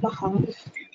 Baha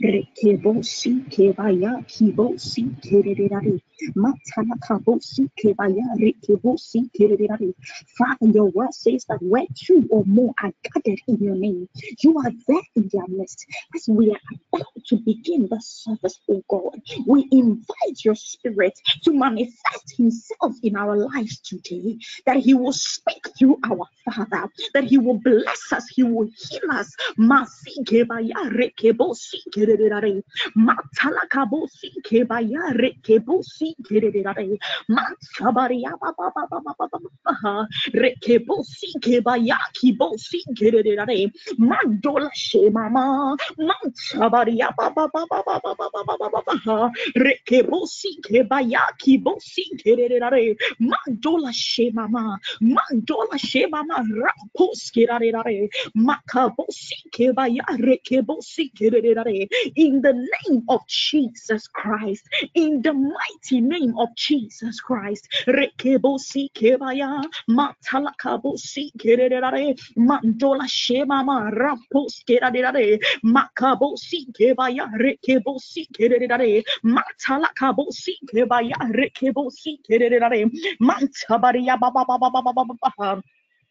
Rekebo si kebaya kibo si kererare matana kabo si kebaya rekebo si kererare Father your word says that where two or more are gathered in your name you are there in their midst. As we are about to begin the service oh God we invite your spirit to manifest himself in our lives today that he will speak through our Father that he will bless us he will heal us. Masi kebaya kebosi kererare matala kabosi kebaya re kebosi kererare matsabaria baba baba baba baba re kebosi kebaya kibosi kererare mandola shemama matsabaria baba baba baba baba baba re kebosi kebaya kibosi kererare mandola shemama mandola shemama rapos kererare makabosi kebaya re kebosi in the name of Jesus Christ, in the mighty name of Jesus Christ. Rekebosi kebaya matalakabosi kerere mandola shemama rapos kerere makabosi kebaya rekebosi kerere matalakabosi kebaya rekebosi kerere mantabaria baba baba baba baba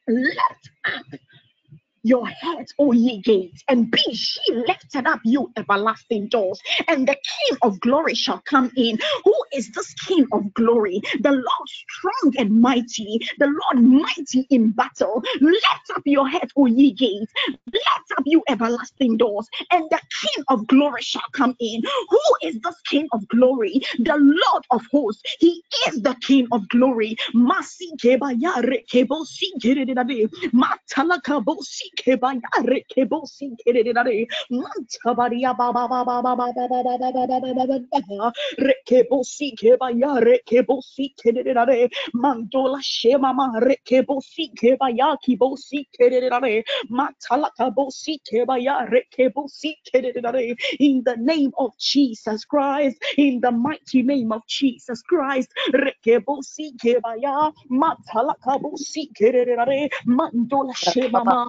Let your head, O ye gates, and be ye lifted up, you everlasting doors, and the King of glory shall come in. Who is this King of glory? The Lord strong and mighty, the Lord mighty in battle. Lift up your head, O ye gates, lift up, you everlasting doors, and the King of glory shall come in. Who is this King of glory? The Lord of hosts. He is the King of glory. Kebaya kebosi kerere mantabaria baba baba baba baba baba rekebosi mandola shema ma rekebosi in the name of Jesus Christ in the mighty name of Jesus Christ rekebosi kebaya matala kabosi kerere mandola shema ma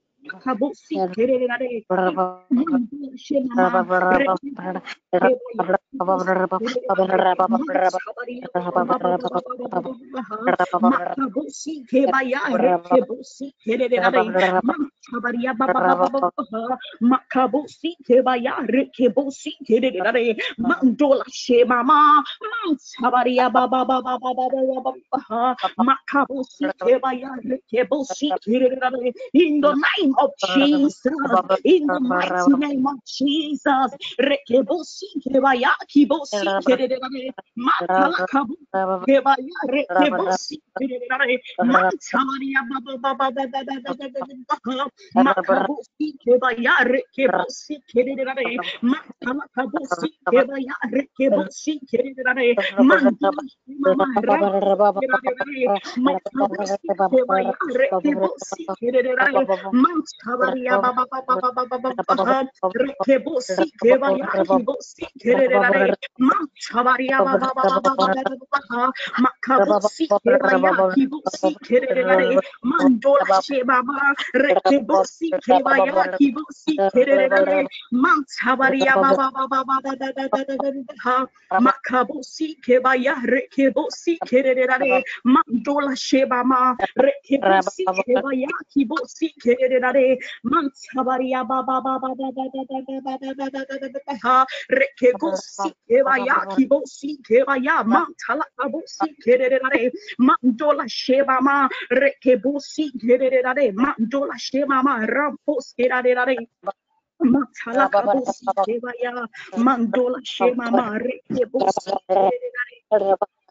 in the mighty name of Jesus, Mandula Shemama, Makalakabosi, Kebaya, Kabosi, Kerere, Makabosi, Kebaya, Rekebosi, Kerere, Makabaria, Baba, Kebaya, Rekebosi, Kerere, Mandola Shemama, Mansabaria, Baba, Baba, Baba, Makabosi, Kebaya, Rekebosi, Kerere, in the name of Jesus, in the mighty name of Jesus. Rekebosi mantaria baba baba baba baba makabosi kebaya rekebosi kerere mantaria baba baba baba shebaba rekebosi kebaya kibosi kerere mantabaria baba baba baba rekebosi kerere mandola shebama rekebosi kebaya kibosi kerere mantabaria baba baba baba rekebosi kebaya kibosi kebaya mantala kabosi kerere mandola shebama rekebosi kerere mandola shebama rampos kerere Matala kabosi kebaya mandola shebama rekebosi kerere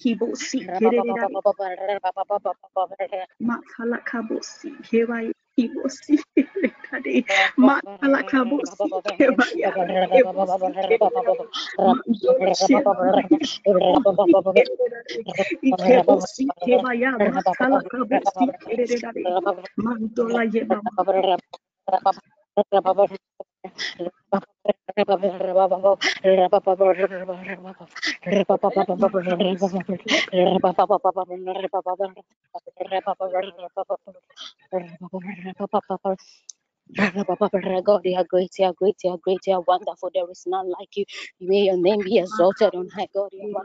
kibosi kerera makala kabosi kewai kibosi kade makala kabosi kewai kibosi kewai makala kabosi kerera mandola yeba God, you are great, you are great, you are great, you are wonderful. There is none like you. May your name be exalted on high, God. You are.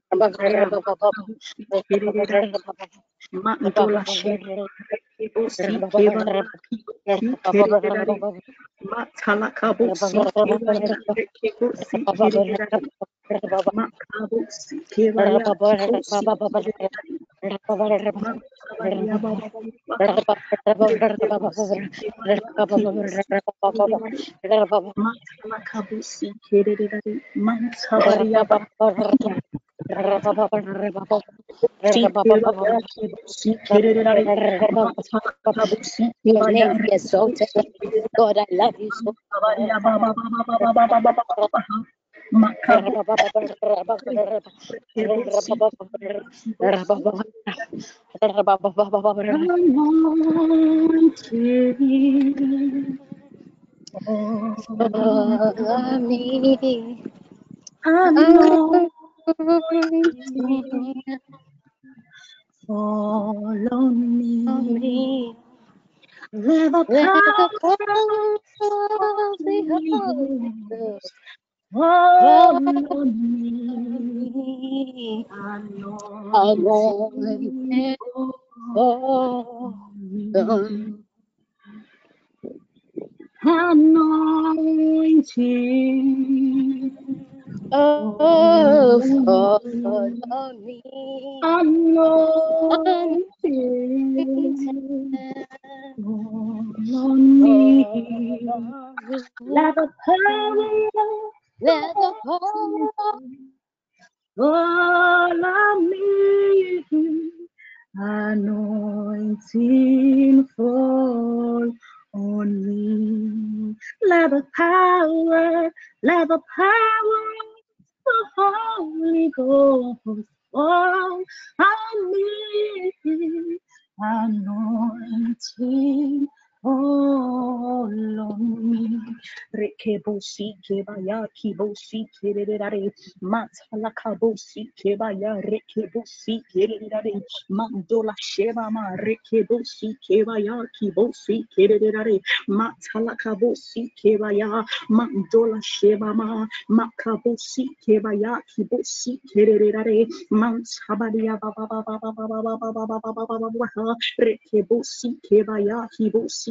Matula God, I love you so. Oh, me. I know. Follow me. Let the power of the Holy Ghost follow me. Anointed for them. Anointed of me on me let the power let the power all on me anointing fall on me. Let the power, let the power of the Holy Ghost fall on me. Anointing Oh, Lord, rekebosi kebaya kibosi kererare matala kabosi kebaya rekebosi kererare mandola sheba ma rekebo rekebosi kebaya kibosi kererare matala kabosi kebaya mandola sheba ma makabo makabosi kebaya ba ba ba ba ba ba ba ba ba ba ba ba ba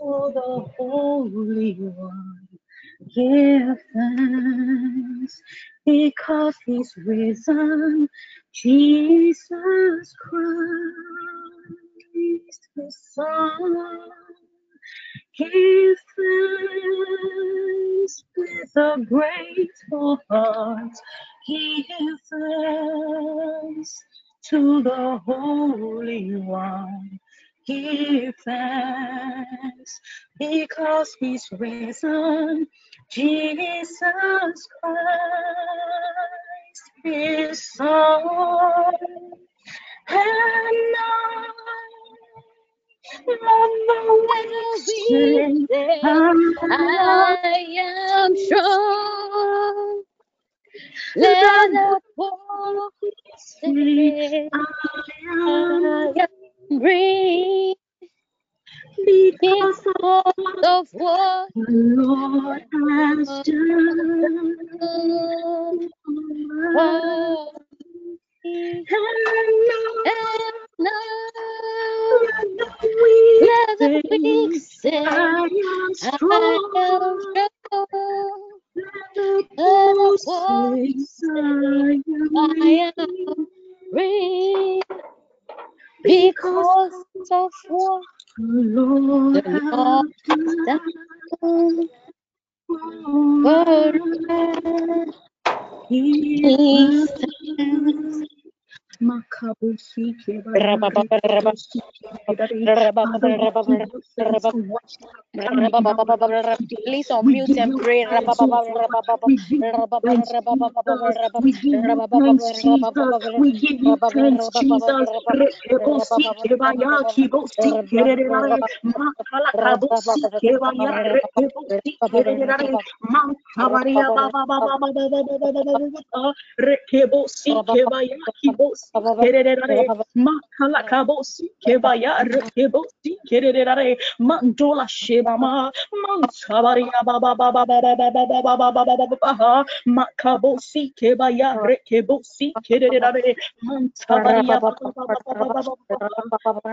to the Holy One. Give thanks because He's risen. Jesus Christ, His Son. Give thanks with a grateful heart. Give thanks to the Holy One. Give thanks because He's risen. Jesus Christ, His Son. And I I am strong. Let the poor say, I am breathe because of the Lord has done. Oh, and now, the weak say, I am strong. The I am free because of what the Lord has done for. He stands Please unmute and pray. oh We give you thanks, Jesus. Makala kabosi kebaya rekebosi mandola shebama mansabaria baba baba baba baba baba baba baba baba makabosi kebaya rekebosi kererere mansabaria baba baba baba baba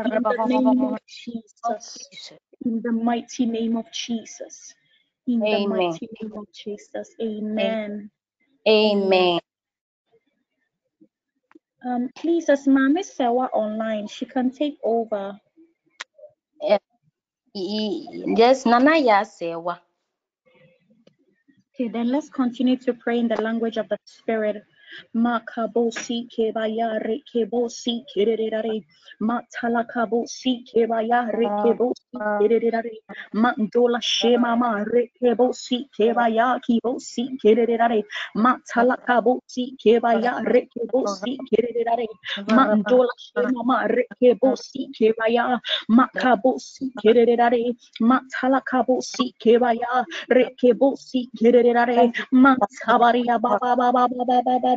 in the name of Jesus in the mighty name of Jesus in the Amen. mighty name of Jesus amen Amen. Um, please, as Mama Sewa online, she can take over. Yes, Nana Yasewa. Okay, then let's continue to pray in the language of the Spirit. Makabosi kebaya rekebosi kererere matalakabosi kebaya rekebosi kererere mandola shemama rekebosi kebaya kibosi kererere matalakabosi kebaya rekebosi kererere mandola shemama rekebosi kebaya makabosi kererere matalakabosi kebaya rekebosi kererere mantabaria baba baba baba baba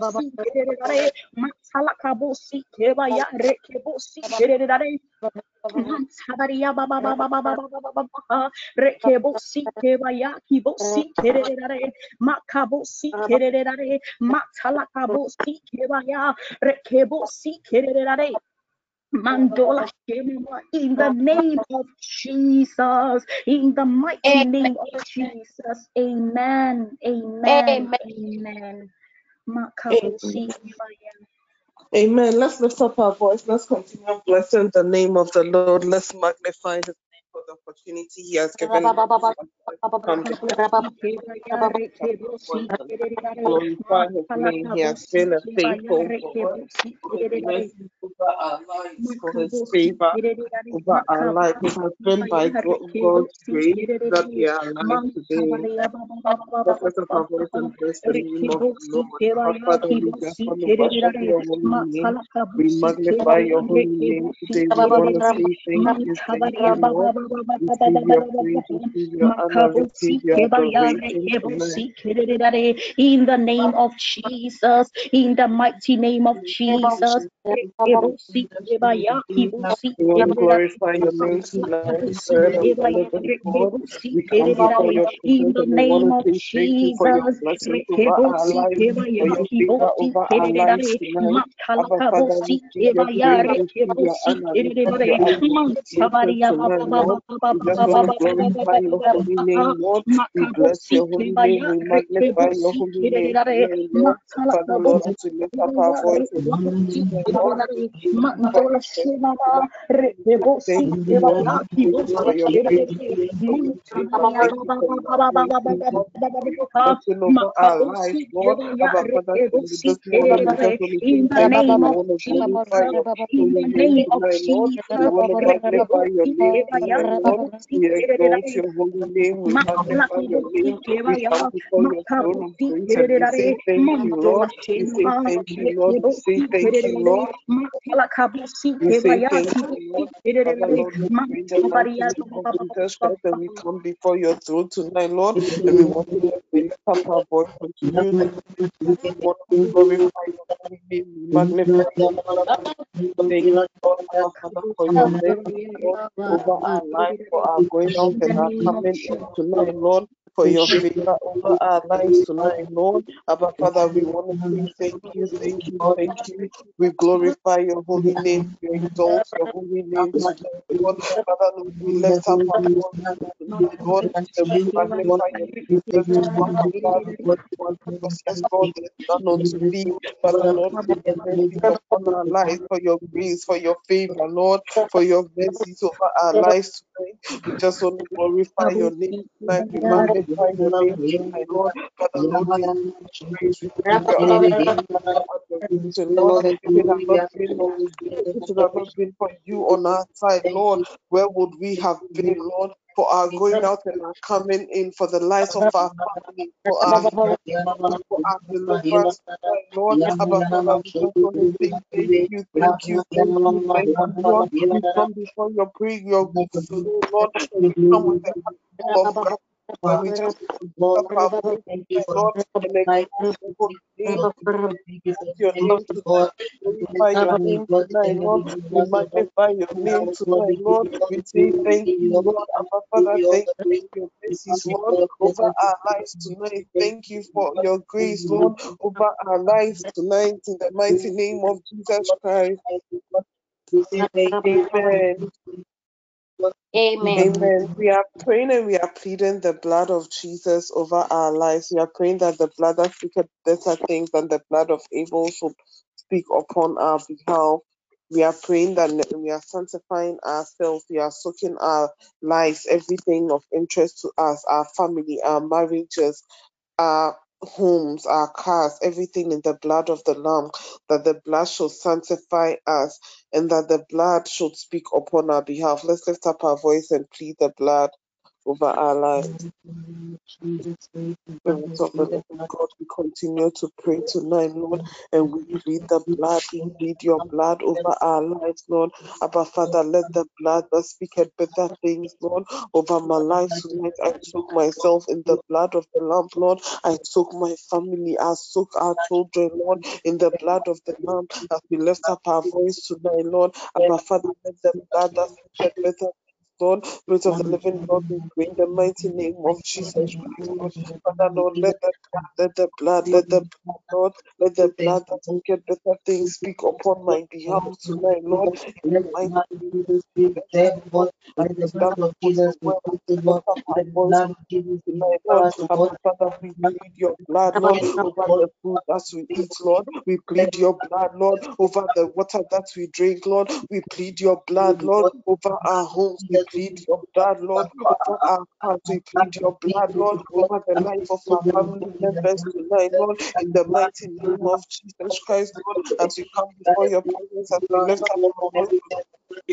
matalakabosi kebaya rekebosi kererere Mantabaria baba baba baba baba baba baba rekebosi kebaya kibosi kererere makabosi kererere matalakabosi kebaya rekebosi kererere Mandola in the name of Jesus, in the mighty name of Jesus, amen, amen, amen. Kebaya. Amen. Let's lift up our voice. Let's continue blessing the name of the Lord. Let's magnify his. For the opportunity He has given us glorify His name. He has been a faithful for His over our lives, favor over our lives. It has been by God's grace that we are alive today. Let us have voice and bless the name of the Lord. Father, we just want to worship your holy name. We magnify your holy name today. We want to say thank you, thank you, Lord. In the name of Jesus, in the mighty name of Jesus. In the name of Jesus. Thank you, of in the name of. Jesus, Name name. Name. Thank you, Lord. We thank you, Lord. Thank you, Lord. Come before your throne tonight, Lord, and we want to lift up our voice you. We want to glorify your name. Magnify your name. Thank you, Lord, for your Lord, over life, for our going out and our coming in tonight, Lord for your favor over our lives tonight, Lord. Abba Father, we want to say thank you, thank you, thank you. We glorify your holy name, we exalt your holy name Lord. Father, we lift up our Lord, and we magnify with because God, is none unto thee. Father, Lord, your upon our lives, for your grace, for your favor, Lord, for your mercies over our lives. We just want to glorify your name tonight. We magnify your name tonight, Lord. Father, Lord, we praise, adoration, Lord. If it had not been for you on our side, Lord, where would we have been, Lord? For our going out and our coming in, for the lives of our family, for our for our deliverance, Lord. Abba Father, we just want to say thank you, thank you, thank you, thank you, Lord. We come before your prayer, your throne, Lord, we come with heart of gratitude. We just Lord, and exalt your your name tonight. We magnify your name tonight. We say thank you, Father, thank you for your over our lives tonight. Thank you for your grace, Lord, over our lives tonight. In the mighty name of Jesus Christ. Amen. Amen. Amen. We are praying and we are pleading the blood of Jesus over our lives. We are praying that the blood that speaketh better things than the blood of Abel should speak upon our behalf. We are praying that we are sanctifying ourselves. We are soaking our lives, everything of interest to us, our family, our marriages, our homes, our cars, everything in the blood of the Lamb, that the blood should sanctify us and that the blood should speak upon our behalf. Let's lift up our voice and plead the blood over our lives. Spirit of the living God, we continue to pray tonight, Lord, and we plead the blood. We plead your blood over our lives, Lord. Abba Father, let the blood that speaketh better things, Lord, over my life tonight. I soak myself in the blood of the Lamb, Lord. I soak my family, I soak our children, Lord, in the blood of the Lamb. As we lift up our voice tonight, Lord. Abba Father, let the blood that speaketh better Lord, Spirit of the living God, we pray in the mighty name of Jesus Christ, Lord. Father, Lord, let the blood, let the blood, let the blood, Lord, let the blood that will get better things speak upon my behalf tonight, Lord. In the mighty name of Jesus, Lord, as we stand before your word, as we lift up our voice tonight, Lord. Father, we plead your blood, Lord, over the food that we eat, Lord. We plead your blood, Lord, over the water that we drink, Lord. We plead your blood, Lord, over our homes. We plead your blood, Lord, over our hearts. We plead your blood, Lord, over the life of our family members tonight, Lord, in the mighty name of Jesus Christ, Lord, as we come before your presence, as we lift up our voice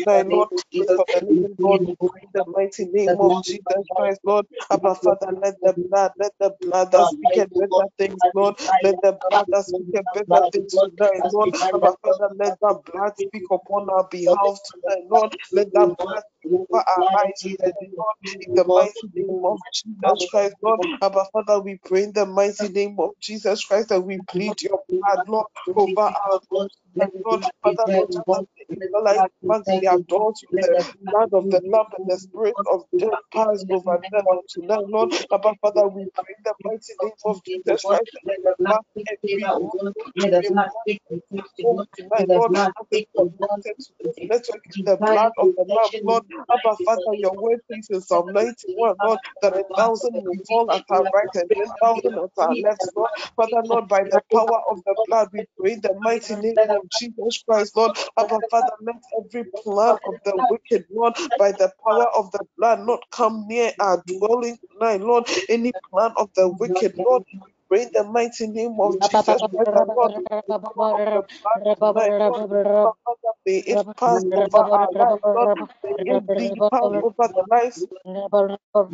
tonight, Lord, for the living God, in the mighty name of Jesus Christ, Lord. Abba Father, let the blood, let the blood that speaketh better things, Lord. Let the blood that speaketh better things tonight, Lord. Abba Father, let that blood speak upon our behalf tonight, Lord. Let that blood speak over our lives today, Lord. In the mighty name of Jesus Christ, Lord. Abba Father, we pray in the mighty name of Jesus Christ and we plead your blood, Lord, over our lives tonight, Lord. Father, Lord, just as the Israelites mark their doors the blood of the Lamb and the spirit of death passed over them on tonight, Lord. Abba Father, we pray the mighty name of Jesus Christ that you mark every home, we mark every home tonight, Lord, as it's connected to this network in the blood of the Lamb, Lord. Abba Father, your word says in Psalm 91, Lord, that a thousand will fall at our right and ten thousand at our left, Lord. Father, Lord, by the power of the blood, we pray the mighty name of Jesus Christ, Lord. our Father, let every plan of the wicked, Lord, by the power of the blood, not come near our dwelling Lord. Any plan of the wicked, Lord, pray in the mighty name of Jesus. Christ, our Lord, by the power of the blood tonight, Lord. Abba Father, may it pass over our lives, Lord. May it be pass over the lives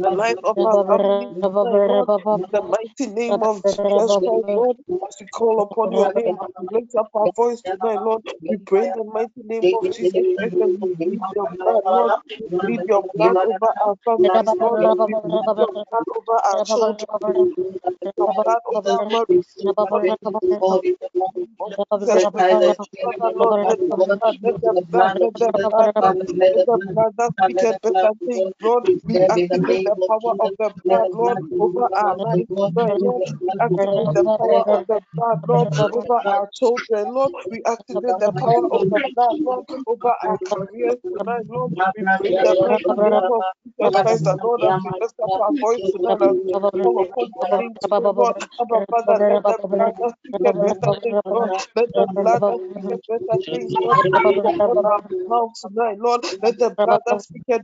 the life of our family Lord, the mighty name of Jesus Christ, Lord, as we call upon your name, lift up our voice tonight, Lord, we pray in the mighty name of Jesus Christ and we plead your blood, Lord, we plead your blood over our families, Lord, we plead your blood over our children, blood Lord, the Lord, the blood, the blood, the blood, Lord, the blood Lord, we activate the power of the blood, Lord, over our lives Lord. We activate the power of the blood, Lord, over our children, Lord. We activate the power of the blood, Lord, over our careers Lord. We pray the name of Jesus Christ, the Lord, as we lift up our voice tonight, as we name today, Lord. Abba, Father, let the blood. Let the better things, Lord, speak tonight, Lord. Let the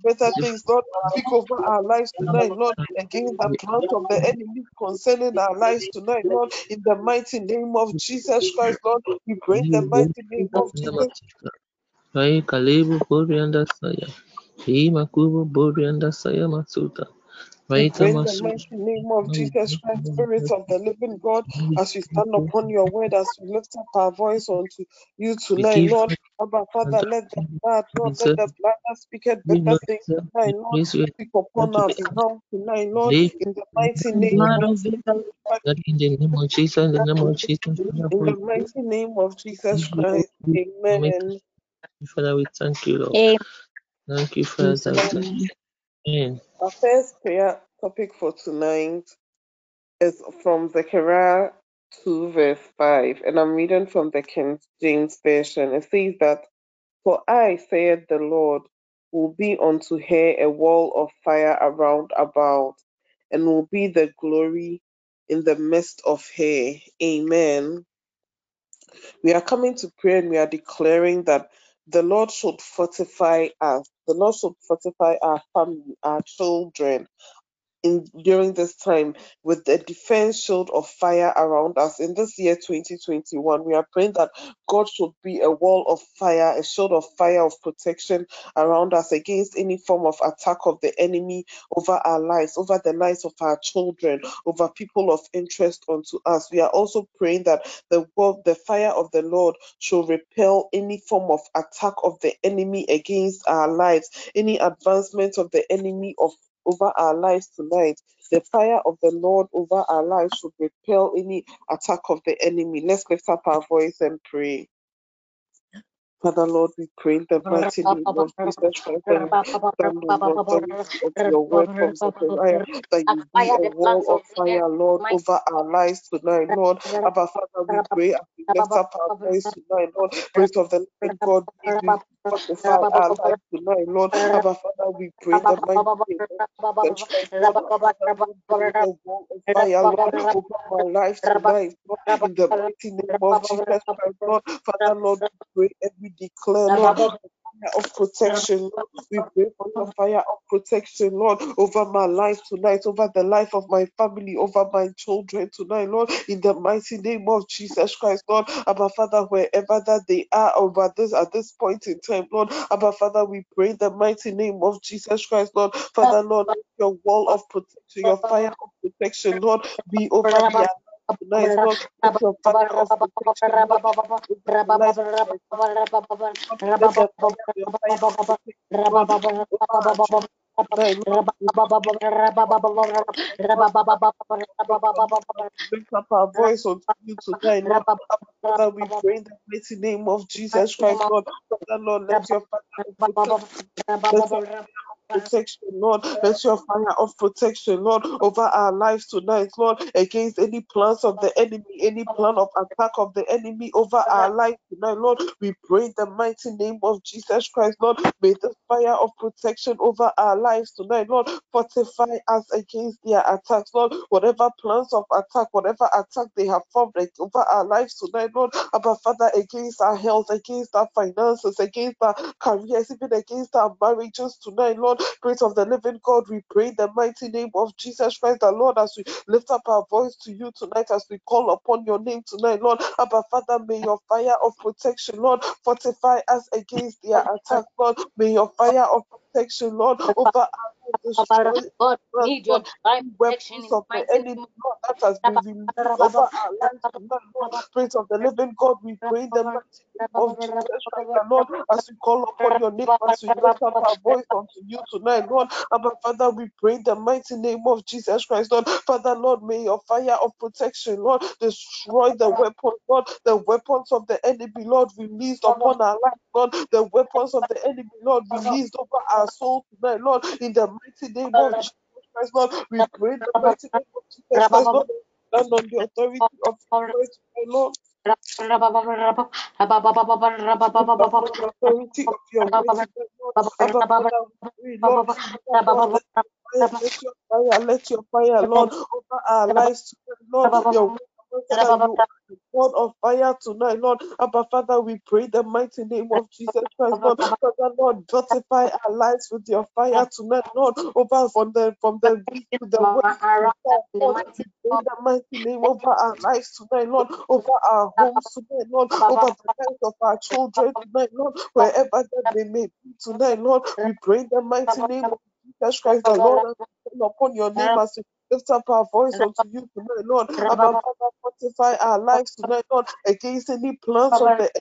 better things, Lord, speak over our lives tonight, Lord, against the plans of the enemy concerning our lives tonight, Lord, in the mighty name of Jesus Christ, Lord, we pray the mighty name of Jesus. Kalebu Borianda Saya. Hima Kubu Borianda Saya Masuta. We in the mighty name of Jesus Christ, Spirit of the living God, as we stand upon your word, as we lift up our voice unto you We tonight, Lord. Abba, Father, let the blood, Lord, let the blood that speaketh give better Lord things the tonight, Lord, speak upon our behalf tonight, Lord, in the mighty name of of Jesus Christ. in the name of Jesus, in the name of Jesus, In the mighty name of Jesus Christ. Amen. Father, we thank you, Lord. Thank you, Father. Amen. Our first prayer topic for tonight is from Zechariah 2, verse 5, and I'm reading from the King James Version. It says that, For I, saith the Lord, will be unto her a wall of fire around about, and will be the glory in the midst of her. Amen. We are coming to pray and we are declaring that the Lord should fortify us. The should fortify our family, our children, in during this time with the defense shield of fire around us. In this year 2021 we are praying that god should be a wall of fire a shield of fire of protection around us against any form of attack of the enemy over our lives over the lives of our children over people of interest unto us. We are also praying that the word the fire of the lord should repel any form of attack of the enemy against our lives any advancement of the enemy of over our lives tonight. The fire of the Lord over our lives should repel any attack of the enemy. Let's lift up our voice and pray. Father Lord, we pray in the mighty name of Jesus Christ we stand on the authority of your word from Zechariah that you be a wall of of the enemy. fire, Lord, over our lives tonight, Lord. Abba Father, we pray as we lift up our voice tonight, Lord. Praise of the living God, be be fortify our lives tonight, Lord. Abba Father, we pray in the mighty name of Jesus Christ, Lord. Father, Lord, a wall of fire, Lord, over my life tonight, Lord. In the mighty name of Jesus Christ, Lord. Father, Lord, we pray we declare, Lord, fire of protection, Lord. We pray for your fire of protection, Lord, over my life tonight, over the life of my family, over my children tonight, Lord, in the mighty name of Jesus Christ, Lord. Abba Father, wherever that they are over this at this point in time, Lord. Abba Father, we pray the mighty name of Jesus Christ, Lord. Father, Lord, your wall of protection, your fire of protection, Lord, be over their Lord. Lift up our voice unto you Lord. Father, we pray in the mighty name of Jesus Christ, Lord. Father, Lord, let your let your protection, Lord. Let your fire of protection, Lord, over our lives tonight, Lord, against any plans of the enemy, any plan of attack of the enemy over our lives tonight, Lord. We pray in the mighty name of Jesus Christ, Lord. May the fire of protection over our lives tonight, Lord, fortify us against their attacks, Lord. Whatever plans of attack, whatever attack they have formed like, over our lives tonight, Lord, Abba Father, against our health, against our finances, against our careers, even against our marriages tonight, Lord. Spirit of the living God, we pray in the mighty name of Jesus Christ, the Lord, as we lift up our voice to you tonight, as we call upon your name tonight, Lord. Abba Father, may your fire of protection, Lord, fortify us against their attack, Lord. May your fire of protection, Lord, over lives God, need your divine protection in the of the mighty name that has been over our lives. Spirit of the living God, we pray in the of Jesus Christ, Lord, as we call upon your name, as we lift up our voice unto you tonight, Lord. Abba, Father, we pray the mighty name of Jesus Christ, Lord. Father, Lord, may your fire of protection, Lord, destroy the weapons, Lord, the weapons of the enemy, Lord, released upon our life, Lord, the weapons of the enemy, Lord, released over our soul tonight, Lord, in the mighty name of Jesus Christ, Lord. We pray in the mighty name of Jesus Christ, Lord. Stand on the authority of your word, Lord. Stand upon the authority of your word, Lord. Abba, Father, we pray, Lord. Let your fire, let your fire, let your fire, Lord, over our lives Lord. Your Father, you God of fire tonight, Lord. Abba, Father, we pray the mighty name of Jesus Christ, Lord. Father, Lord, beautify our lives with your fire tonight, Lord. Over from the from the east to the west the south, Lord. We pray the mighty name over our lives tonight, Lord. Over our homes tonight, Lord. Over the lives of our children tonight, Lord. Wherever that they may be tonight, Lord. We pray the mighty name of Jesus Christ, the Lord, and upon your name as we lift up our voice unto you tonight, Lord. Abba, Father, fortify our lives tonight, Lord, against any plans of the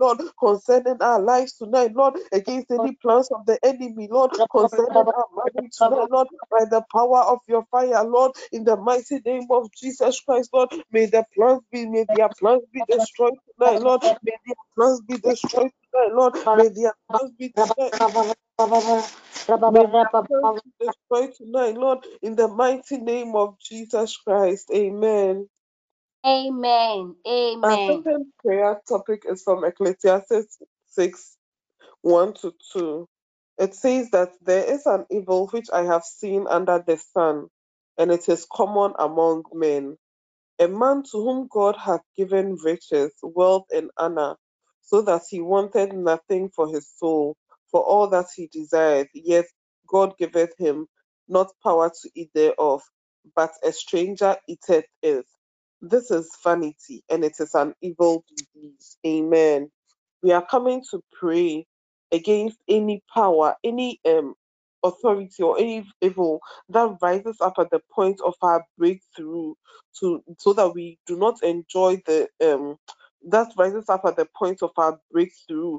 Lord, concerning our lives tonight, Lord, against any plans of the enemy, Lord, concerning our marriage tonight, Lord, by the power of your fire, Lord, in the mighty name of Jesus Christ, Lord, may the plans be, may their plans be destroyed tonight, Lord, may their plans be destroyed tonight, Lord, may their plans be tonight. May their plans be destroyed tonight, Lord, in the mighty name of Jesus Christ. Amen. Amen. Our Amen. second prayer topic is from Ecclesiastes 6 1 to 2. It says that there is an evil which I have seen under the sun, and it is common among men. A man to whom God hath given riches, wealth, and honor, so that he wanted nothing for his soul, for all that he desired, yet God giveth him not power to eat thereof, but a stranger eateth it. This is vanity, and it is an evil disease. Amen. We are coming to pray against any power, any um authority or any evil that rises up at the point of our breakthrough to so that we do not enjoy the um that rises up at the point of our breakthrough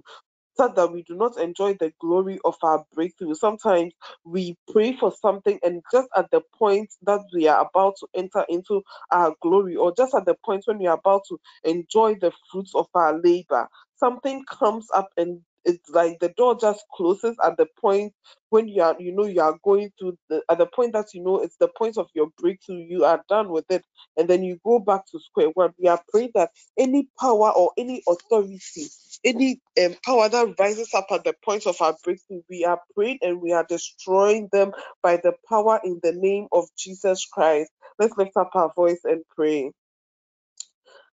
that we do not enjoy the glory of our breakthrough. Sometimes we pray for something, and just at the point that we are about to enter into our glory, or just at the point when we are about to enjoy the fruits of our labor, something comes up and it's like the door just closes at the point when you are you know you are going to the at the point that you know it's the point of your breakthrough you are done with it and then you go back to square one we are praying that any power or any authority any um, power that rises up at the point of our breakthrough, we are praying and we are destroying them by the power in the name of Jesus Christ. Let's lift up our voice and pray.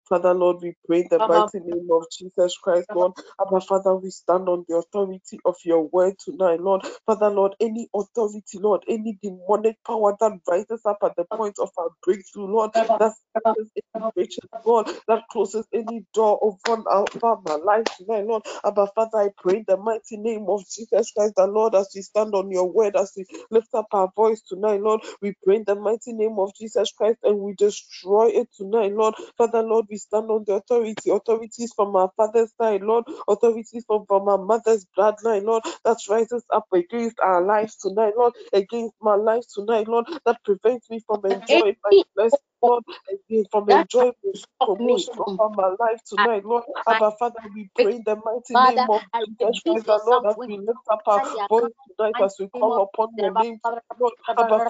Father, Lord, we pray in the mighty name of Jesus Christ, Lord. Abba, Father, we stand on the authority of your word tonight, Lord. Father, Lord, any authority, Lord, any demonic power that rises up at the point of our breakthrough, Lord, that closes any breaches, Lord, that closes any door over, over my life tonight, Lord. Abba, Father, I pray in the mighty name of Jesus Christ, the Lord, as we stand on your word, as we lift up our voice tonight, Lord, we pray in the mighty name of Jesus Christ and we destroy it tonight, Lord. Father, Lord, we stand on the authority, authorities from our father's side, Lord, authorities from, from our mother's bloodline, Lord, that rises up against our lives tonight, Lord, against my life tonight, Lord, that prevents me from enjoying my blessing. Lord, against from enjoying the promotion of my life tonight, Lord. Abba, Father, we pray in the mighty name of Jesus Christ, the Lord, as we lift up our voice tonight, as we call upon your name, Lord. Abba,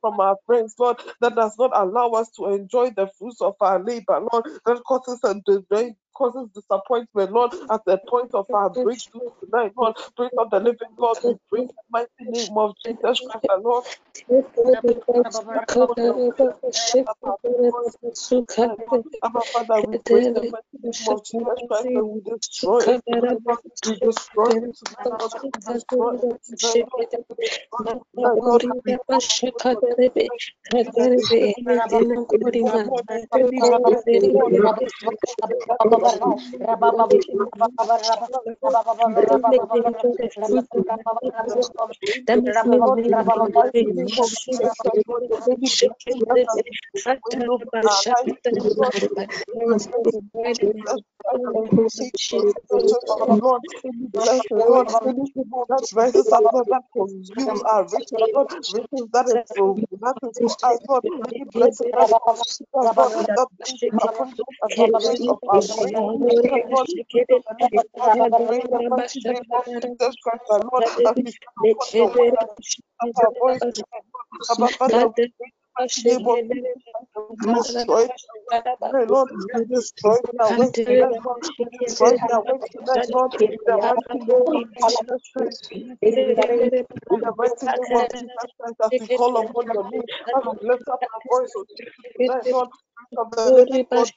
from our friends, Lord, that does not allow us to enjoy the fruits of our labor, Lord, that causes us to causes disappointment, Lord, at the point of our breakthrough tonight, Lord. Pray of the living God, we pray in the mighty name of Jesus Christ, Lord. Abba Father, we pray in the mighty name of Jesus Christ and we destroy it tonight, Lord. We destroy it tonight, Lord. We destroy it we Lord, any evil that rises up, Lord, that our riches, Lord, riches that is for that is for us, Lord, any blessing that is for us, Lord, that brings disappointment at the place of our breakthrough, Lord, God, we pray in the mighty name of our Lord, Lord, we name of you of the living God,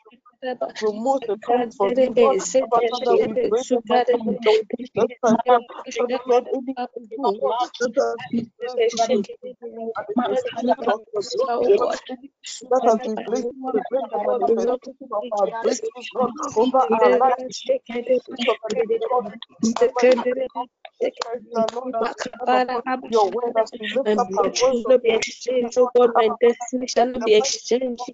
promote the come from you, Lord. Abba Father, we pray the mighty name of Jesus Christ, Lord. Father, Lord, any evil, Lord, that has been placed to the your glory, Lord, any evil that has been placed to prevent the manifestation of our breakthroughs, over our lives. Your word as we lift up our voice, will be exchanged, oh God, my destiny shall be exchanged.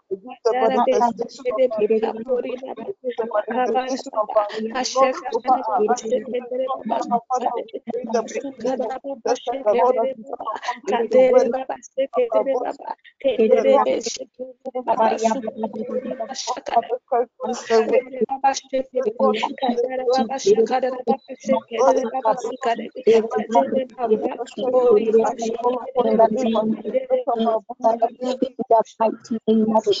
oh, against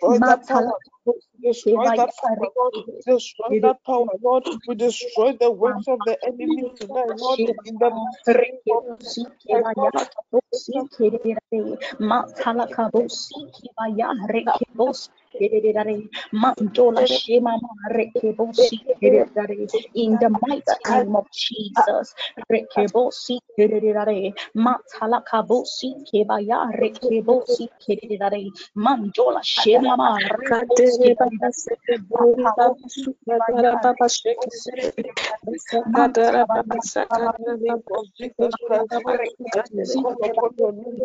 destroy that power. Destroy that power, Lord. Destroy that power, Lord. We destroy the works of the enemy tonight, Lord. In the name of Jesus Christ, Lord. kererare mandola shema rekebosi kererare in the mighty name of Jesus. Rekebosi kererare matala kabosi kebaya rekebosi kererare mandola shema rekebosi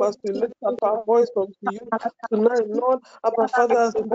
as we lift up our voice unto you tonight, Lord, Abba Father,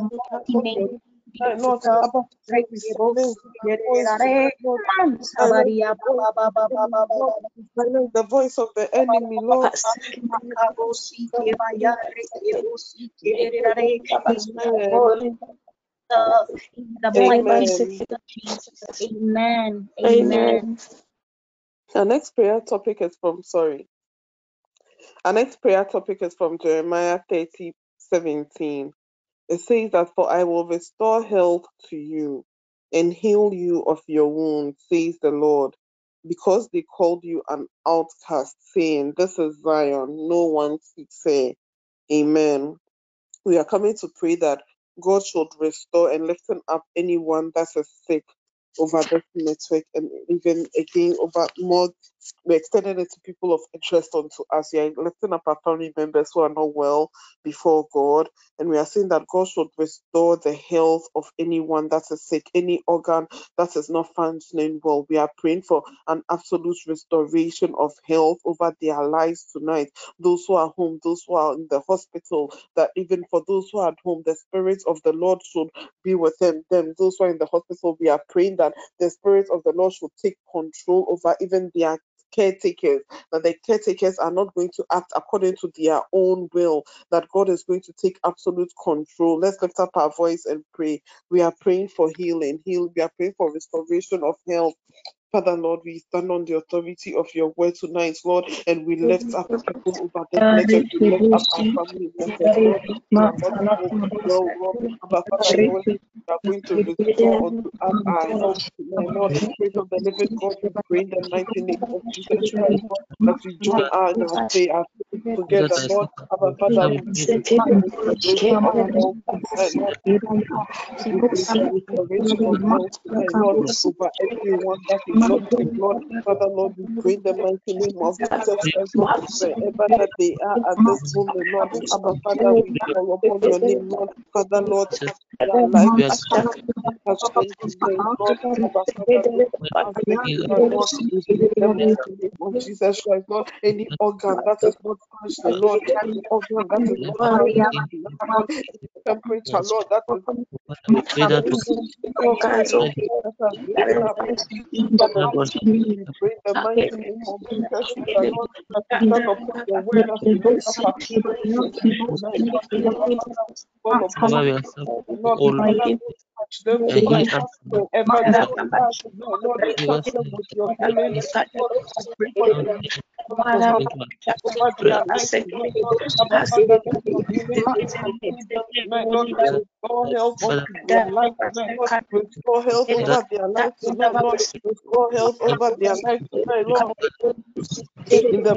mighty name Lord, Abba, we silence the voice of the enemy, Lord. In the mighty name of Jesus. Amen. Amen. Our next prayer topic is from, sorry. Our next prayer topic is from Jeremiah 30, 17. It says that, For I will restore health to you and heal you of your wounds, says the Lord, because they called you an outcast, saying, This is Zion, no one seeks her. Amen. We are coming to pray that God should restore and liften up anyone that is sick over this network and even again over more we extended it to people of interest unto us. We are lifting up our family members who are not well before God, and we are saying that God should restore the health of anyone that is sick, any organ that is not functioning well. We are praying for an absolute restoration of health over their lives tonight. Those who are home, those who are in the hospital, that even for those who are at home, the Spirit of the Lord should be with them. Them, those who are in the hospital, we are praying that the Spirit of the Lord should take control over even their caretakers, that the caretakers are not going to act according to their own will, that God is going to take absolute control. Let's lift up our voice and pray. We are praying for healing, heal. We are praying for restoration of health. Father, Lord, we stand on the authority of your word tonight, Lord, and we lift up people over this network. We lift up our family members, Lord. We are not well, Lord. But Father, Lord, we are going to restore unto us our tonight, Lord. Spirit of the living God, we pray in the mighty name of Jesus Christ, Lord, as we join our, together, Lord. Our Father, we pray for restoration of health tonight, Lord. We pray for restoration of health tonight, Lord, over everyone that is Lord. Father, Lord, we pray the mighty name of Jesus Christ, Lord, wherever that they are at this moment, Lord. Our Father, we call upon your name, Lord. Father, Lord, their life has changed today, Lord. Father, Lord, as they are, Lord, we pray in the mighty name of Jesus Christ, Lord. Any organ that is not functioning, Lord, any organ that is not functioning, Lord, temperature, Lord, that lifted pray the upon cover you, yourself, Lord, O Father, Lord, touch them and heal tonight. us. Wherever they are tonight, Lord, Give touch us them with your the healing. Lord, we pray for Lord, your give to help us over their lives tonight, Lord. Our Father, let your healing grace pursue them tonight, Lord. Restore health Father, their life tonight, Restore health over their life tonight, Restore health over their life. In the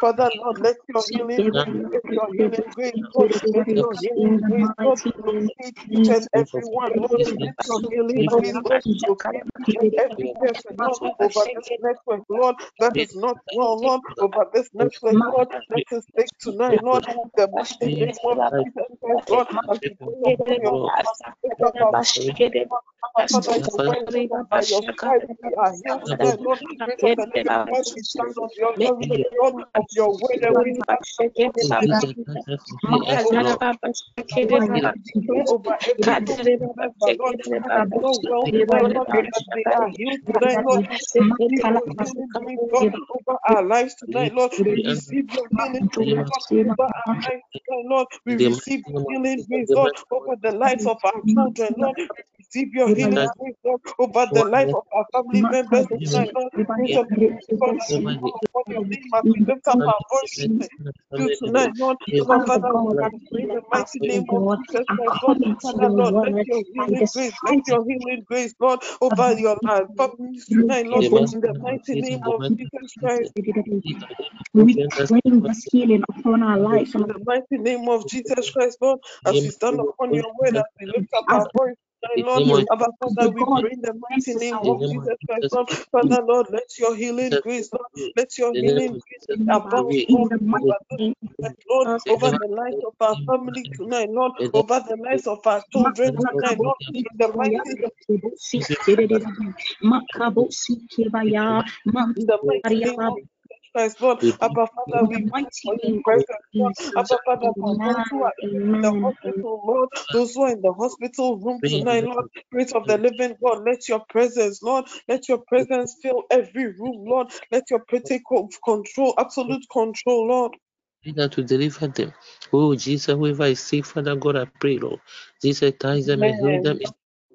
Father, Lord. Let your healing let your healing let your healing each and Lord. Let your healing over this Lord, that is not well, Lord, over this network, Lord, let us take tonight, Lord, the Lord, as are Lord. Receive your healing grace, Lord, over our lives tonight, Lord. We receive your healing grace, Lord, over our lives tonight, Lord. We receive healing Lord, over the lives of our children, Lord. Receive your healing grace, Lord, over the life of our family members tonight, Lord. Grace the God, as we call upon your we lift up our voice to tonight, Lord. Father, Lord, we pray in the mighty name of Jesus Christ, Lord. Father, Lord, let your healing grace, let your healing grace, Lord, over your uh, families tonight, Lord, in the mighty name of Jesus Christ. We claim this healing upon our lives. In the mighty name of Jesus Christ, Lord, as we stand upon your word, as we lift up our voice tonight, Lord, Abba Father, we pray in the mighty name of Jesus Christ, Lord. Father, Lord, let your healing grace, Lord, let your healing grace abound, Lord, over this tonight, Lord, over the lives of our family tonight, Lord, over the lives of our children tonight, Lord, in the mighty in the mighty name of Jesus Christ, Lord. Abba Father, we for your presence, Lord. Abba Father, for those who are in the hospital, Lord, those who are in the hospital room tonight, Lord, Spirit of the living God, let your presence, Lord, let your presence fill every room, Lord. Let your take control, absolute control, Lord. To deliver them. Oh, Jesus, whoever is sick, Father God, I pray, Lord. Jesus, touch them and heal them.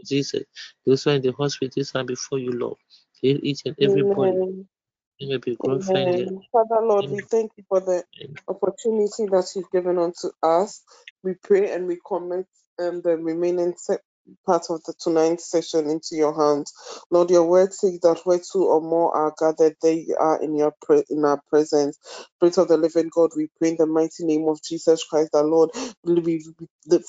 Jesus, those who are in the hospitals are before you, Lord. Heal each and every. Amen. They may be glorified. Amen. Father Lord, we thank you for the opportunity that you've given unto us. We pray and we commit um, the remaining se- part of the tonight's session into your hands. Lord, your word says that where two or more are gathered, they are in your pre- in our presence. Spirit of the living God, we pray in the mighty name of Jesus Christ, our Lord,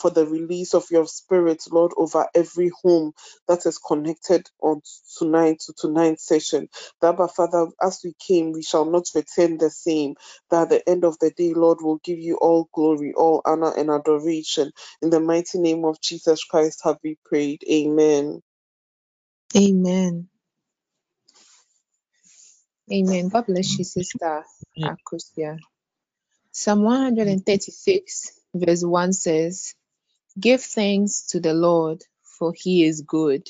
for the release of your spirit, Lord, over every home that is connected on tonight to tonight's session. That, but Father, as we came, we shall not return the same. That at the end of the day, Lord, will give you all glory, all honor, and adoration. In the mighty name of Jesus Christ, have we prayed. Amen. Amen. Amen. God bless you, Sister Akusia. Psalm 136, verse 1 says, Give thanks to the Lord, for he is good.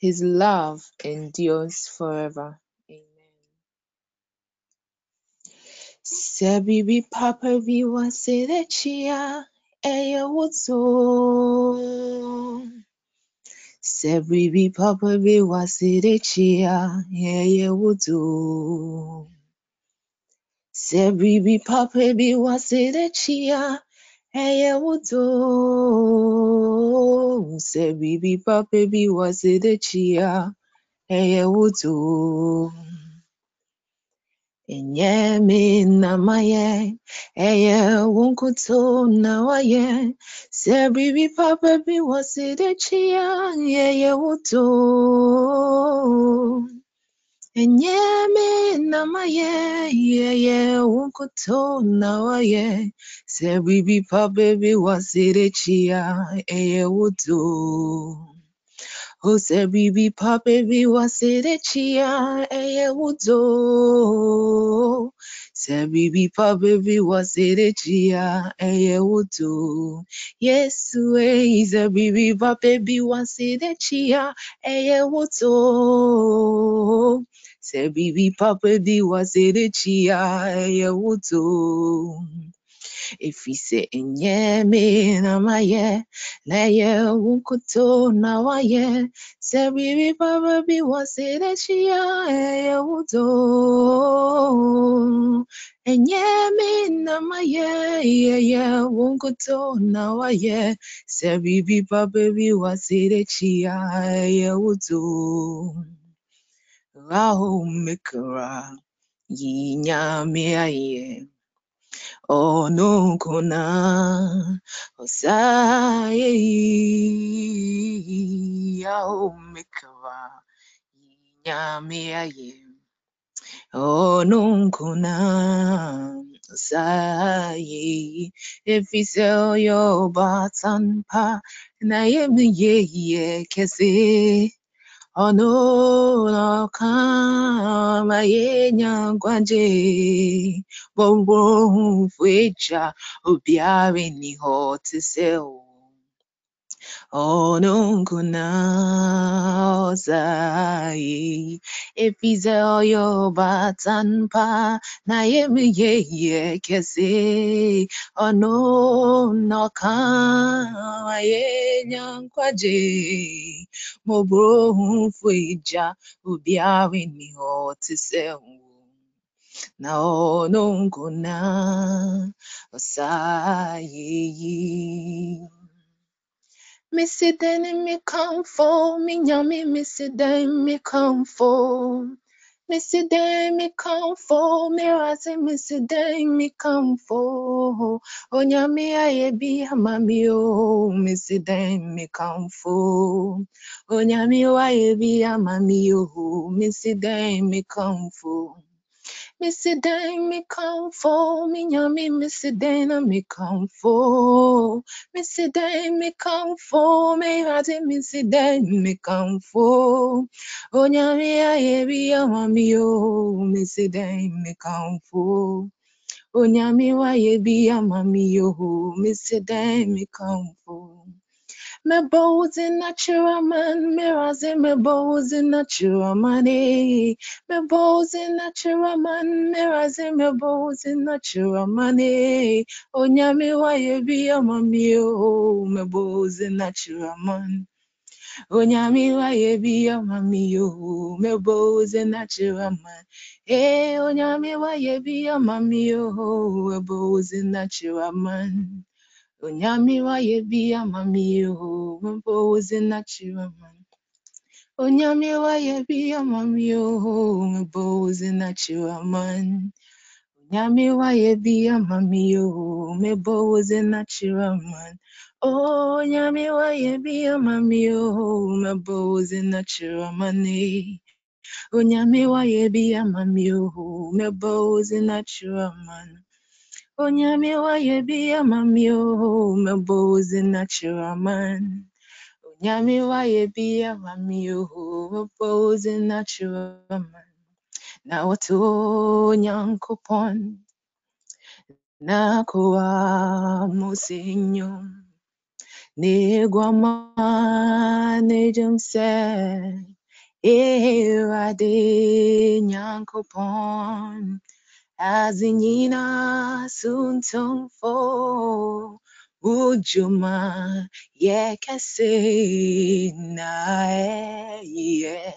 His love endures forever. Amen. Sebibi papa bi waserechia eye woto. Sebibi papa bi waserechia eye woto. Sebibi papa bi waserechia eye woto. Sebibi papa bi waserechia eye woto. Enyeme namaye, eye wonkuto nawaye, sebibi papa bi waside chia, eye wuto. Enyeme namaye, eye wonkuto nawaye, sebibi papa bi waside chia, eye wuto. Ose bibi pape bi wasere chia eye wuto. Se bibi pape bi wasere chia eye wuto. Yesu e se bibi pape bi wasere chia eye wuto. Se bibi pape bi wasere chia eye wuto. Efise enyeme namaye, leye wukuto nawaye, sebibi baba bi wasire chia eye wuto. Enyeme namaye, yeye wukuto nawaye, sebibi baba bi wasire chia eye wuto. Raho mikra, yinyame aye. Onokona osaye yaomekava nyame aye onunkuna sayi efiselyo batanpa na yemiye kese ọnụlọkam ayenya gwaje gbogbo fweja obiari ni hotisel Onunkuna osai efizelyo batanpa na yemi ye ye kese. Ono noka ayenya nkwaje mobro fweja ubiari ni hotisel na onunkuna osai Missy Denny me come for me yummy Missy Denny me come for Missy Denny me come for me razi Missy Denny me come for Onyami aye bi amami o Missy Denny me come for Onyami aye bi amami o Missy Denny me come for Missy Dang me come for me yummy Missy Dana me come for Missy Dang me come for me hati Missy Dang me come for Oh yummy I be a mommy oh Missy Dang me come for Oh yummy why be a mommy oh Missy Dang me come for me bows in natural man, me in natural money. Me bows in natural man, me in natural money. Onyami wa ye bi amami o, me bows in natural man. Onyami wa ye bi amami o, me bows in natural man. Eh, onyami wa ye bi amami o, me bows in natural man. Onyami wa yebi amami o, mbozi na chiraman. Onyami wa yebi amami o, mbozi na. Onyami wa yebi amami o, mbozi na chiraman. Onyami wa yebi amami o, mbozi na chiramani. Onyami wa yebi amami o, mbozi na. Onyami wa yebi amami o mebozi oh, na chiraman. Onyami wa yebi amami o mebozi na chiraman. Na watu nyankopon na kuwa musinyo. Negwama nejumse Ewade nyankopon Azinyina suntumfo Ujuma yekese na ye.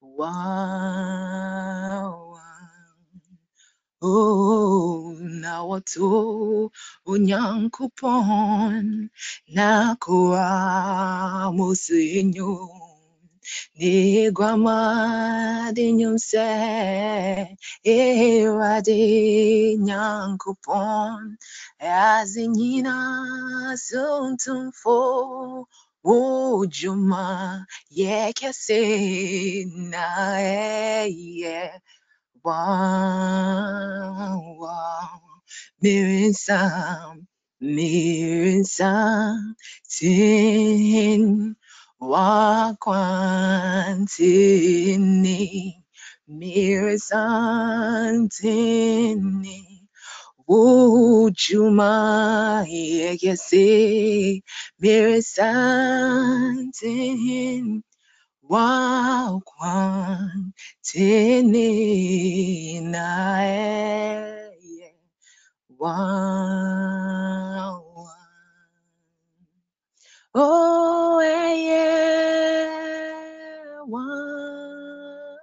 Wow. Oh, na watu unyankupon na kuwa musinyo Nigwama dinyumse Ewade eh, nyankupon Azinyina suntumfo Ujuma yekese na ye Wow, wow. Mirinsam, mirinsam, tin, wakwantini, mirinsam, tini, ujuma, yegese, mirinsam, tin, Wow, kwan tene na e wow, oh eh yeah, wow,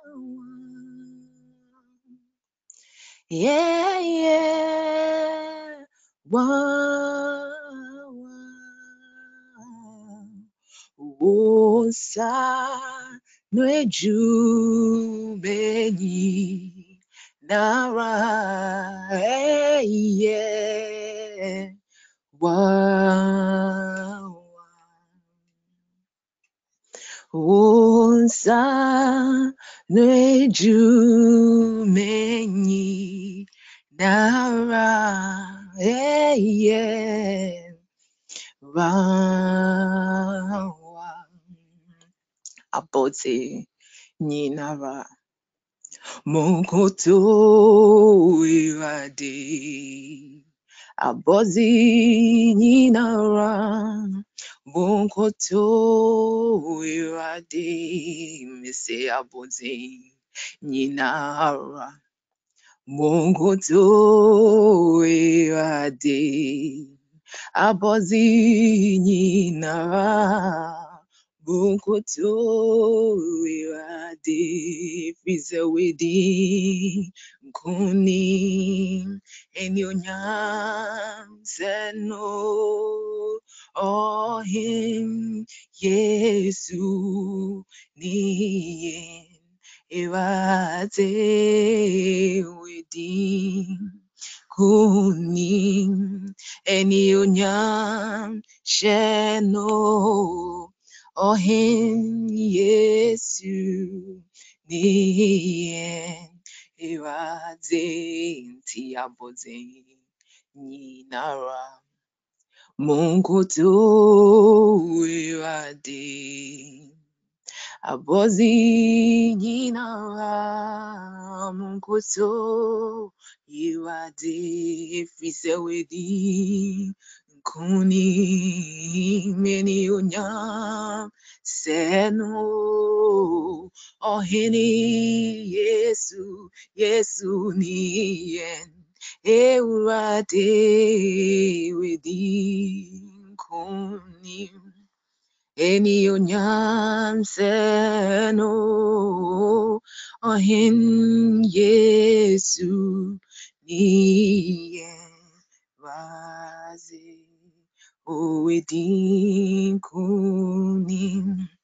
yeah yeah, wow. Osa no ejubeni nara eye wa nsa n'eju menyi nara eye rawa abote nyinara monkoto irade abozi nyinara monkoto irade mise abozi nyinara monkoto irade abozi nyinara monkoto irade fize wedi nkuni eni onyam seno ohim yesu niyen irade wedi kunim eni onyam sheno. Ohim yesu niyen irade nti aboze nyinara monkoto irade abozi monkoto irade efise wedi nkuni meni onyam seno ohini yesu yesu niyen ewurade wedi nkuni eni onyam seno ohin yesu niyen raze owedi nkuni eni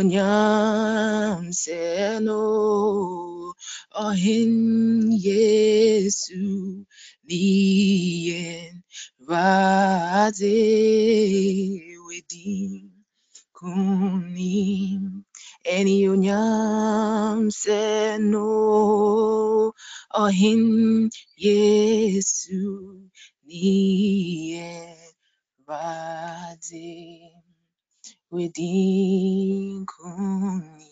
onyam seno ohin yesu niyen raze wedi kuni eni onyam seno ohin yesu niyen raze wedi kuni.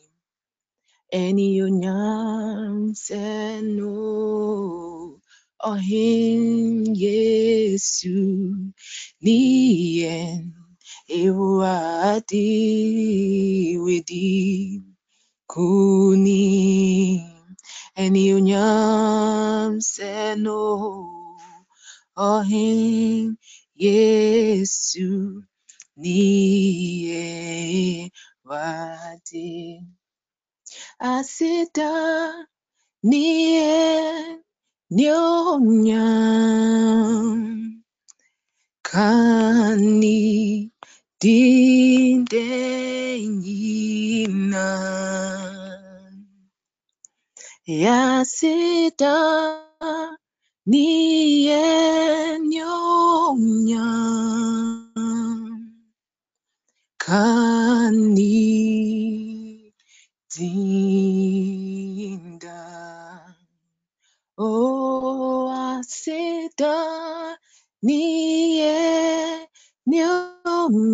Eni onyam seno ohin yesu niyen eni onyam seno ohin yesu niyen wade asida niyen nyonya? Kani dindenyina yasida niyen nyonyam kani dinda. Oh, asida niye nyonyam.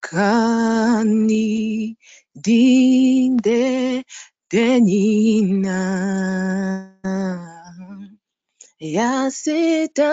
Kani dinde denina. Yasida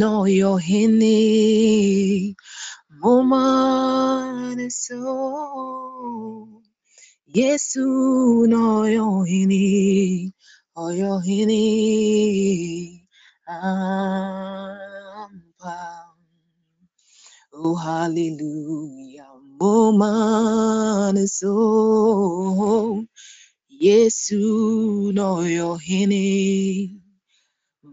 no yohene umaniso yesu no umaniso yesu no yohene oyohene ampa oh hallelujah. Woman so Yesu no so Yesu yohini Woman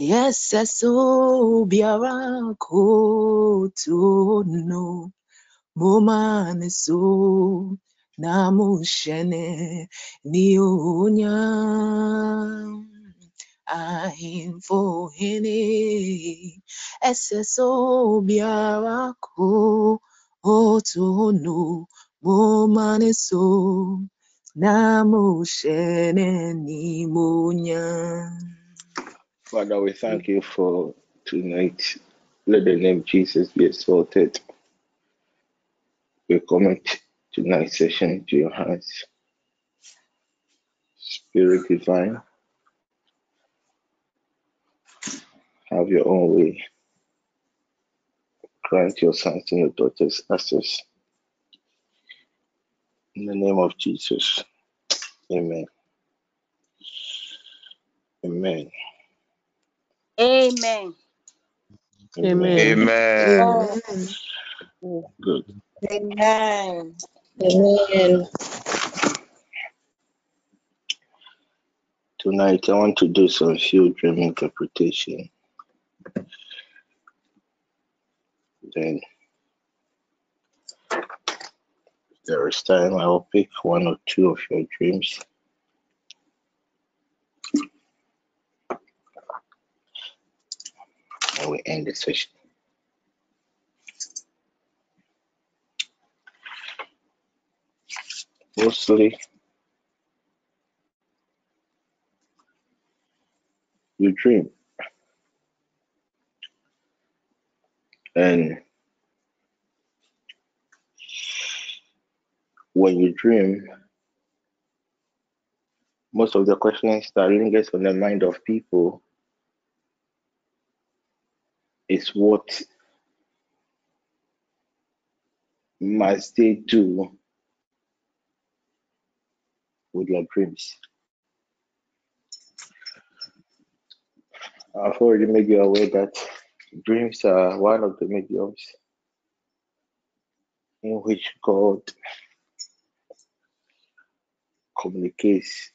yes eso biara koto no moma so na mushene ni onya ahimfo hene eso biara koto no moma so Father, we thank mm. you for tonight. Let the name Jesus be exalted. We commit tonight's session to your hands. Spirit divine, have your own way. Grant your sons and your daughters access. In the name of Jesus. Amen. Amen. Amen. Amen. Amen. Good. Amen. Amen. Tonight I want to do some few dream interpretation. Then if there is time I will pick one or two of your dreams. We end the session. Mostly you dream. And when you dream, most of the questions that lingers on the mind of people is what must they do with their dreams? I've already made you aware that dreams are one of the mediums in which God communicates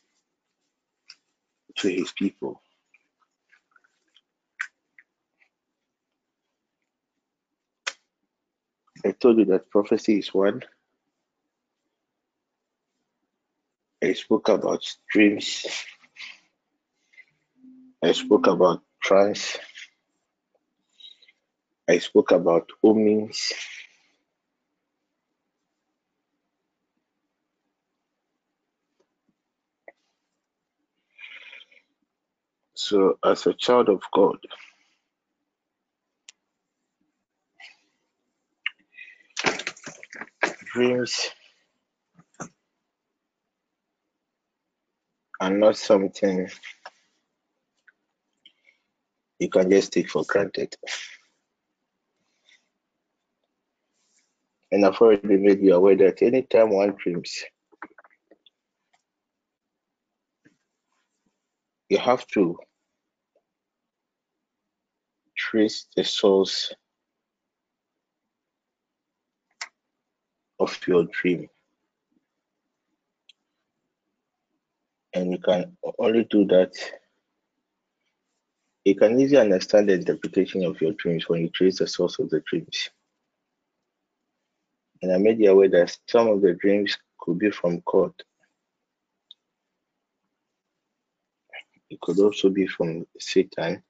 to his people. I told you that prophecy is one. I spoke about dreams. I spoke about trance. I spoke about omens. So, as a child of God, dreams are not something you can just take for granted. And I've already made you aware that anytime one dreams, you have to trace the source of your dream. And you can only do that. You can easily understand the interpretation of your dreams when you trace the source of the dreams. And I made you aware that some of the dreams could be from God. It could also be from Satan.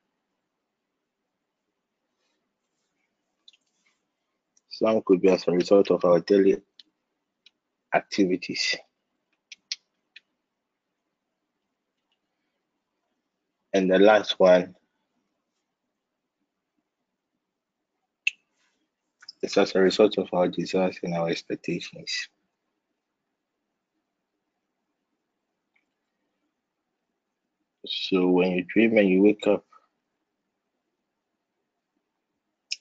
Some could be as a result of our daily activities. And the last one is as a result of our desires and our expectations. So when you dream and you wake up,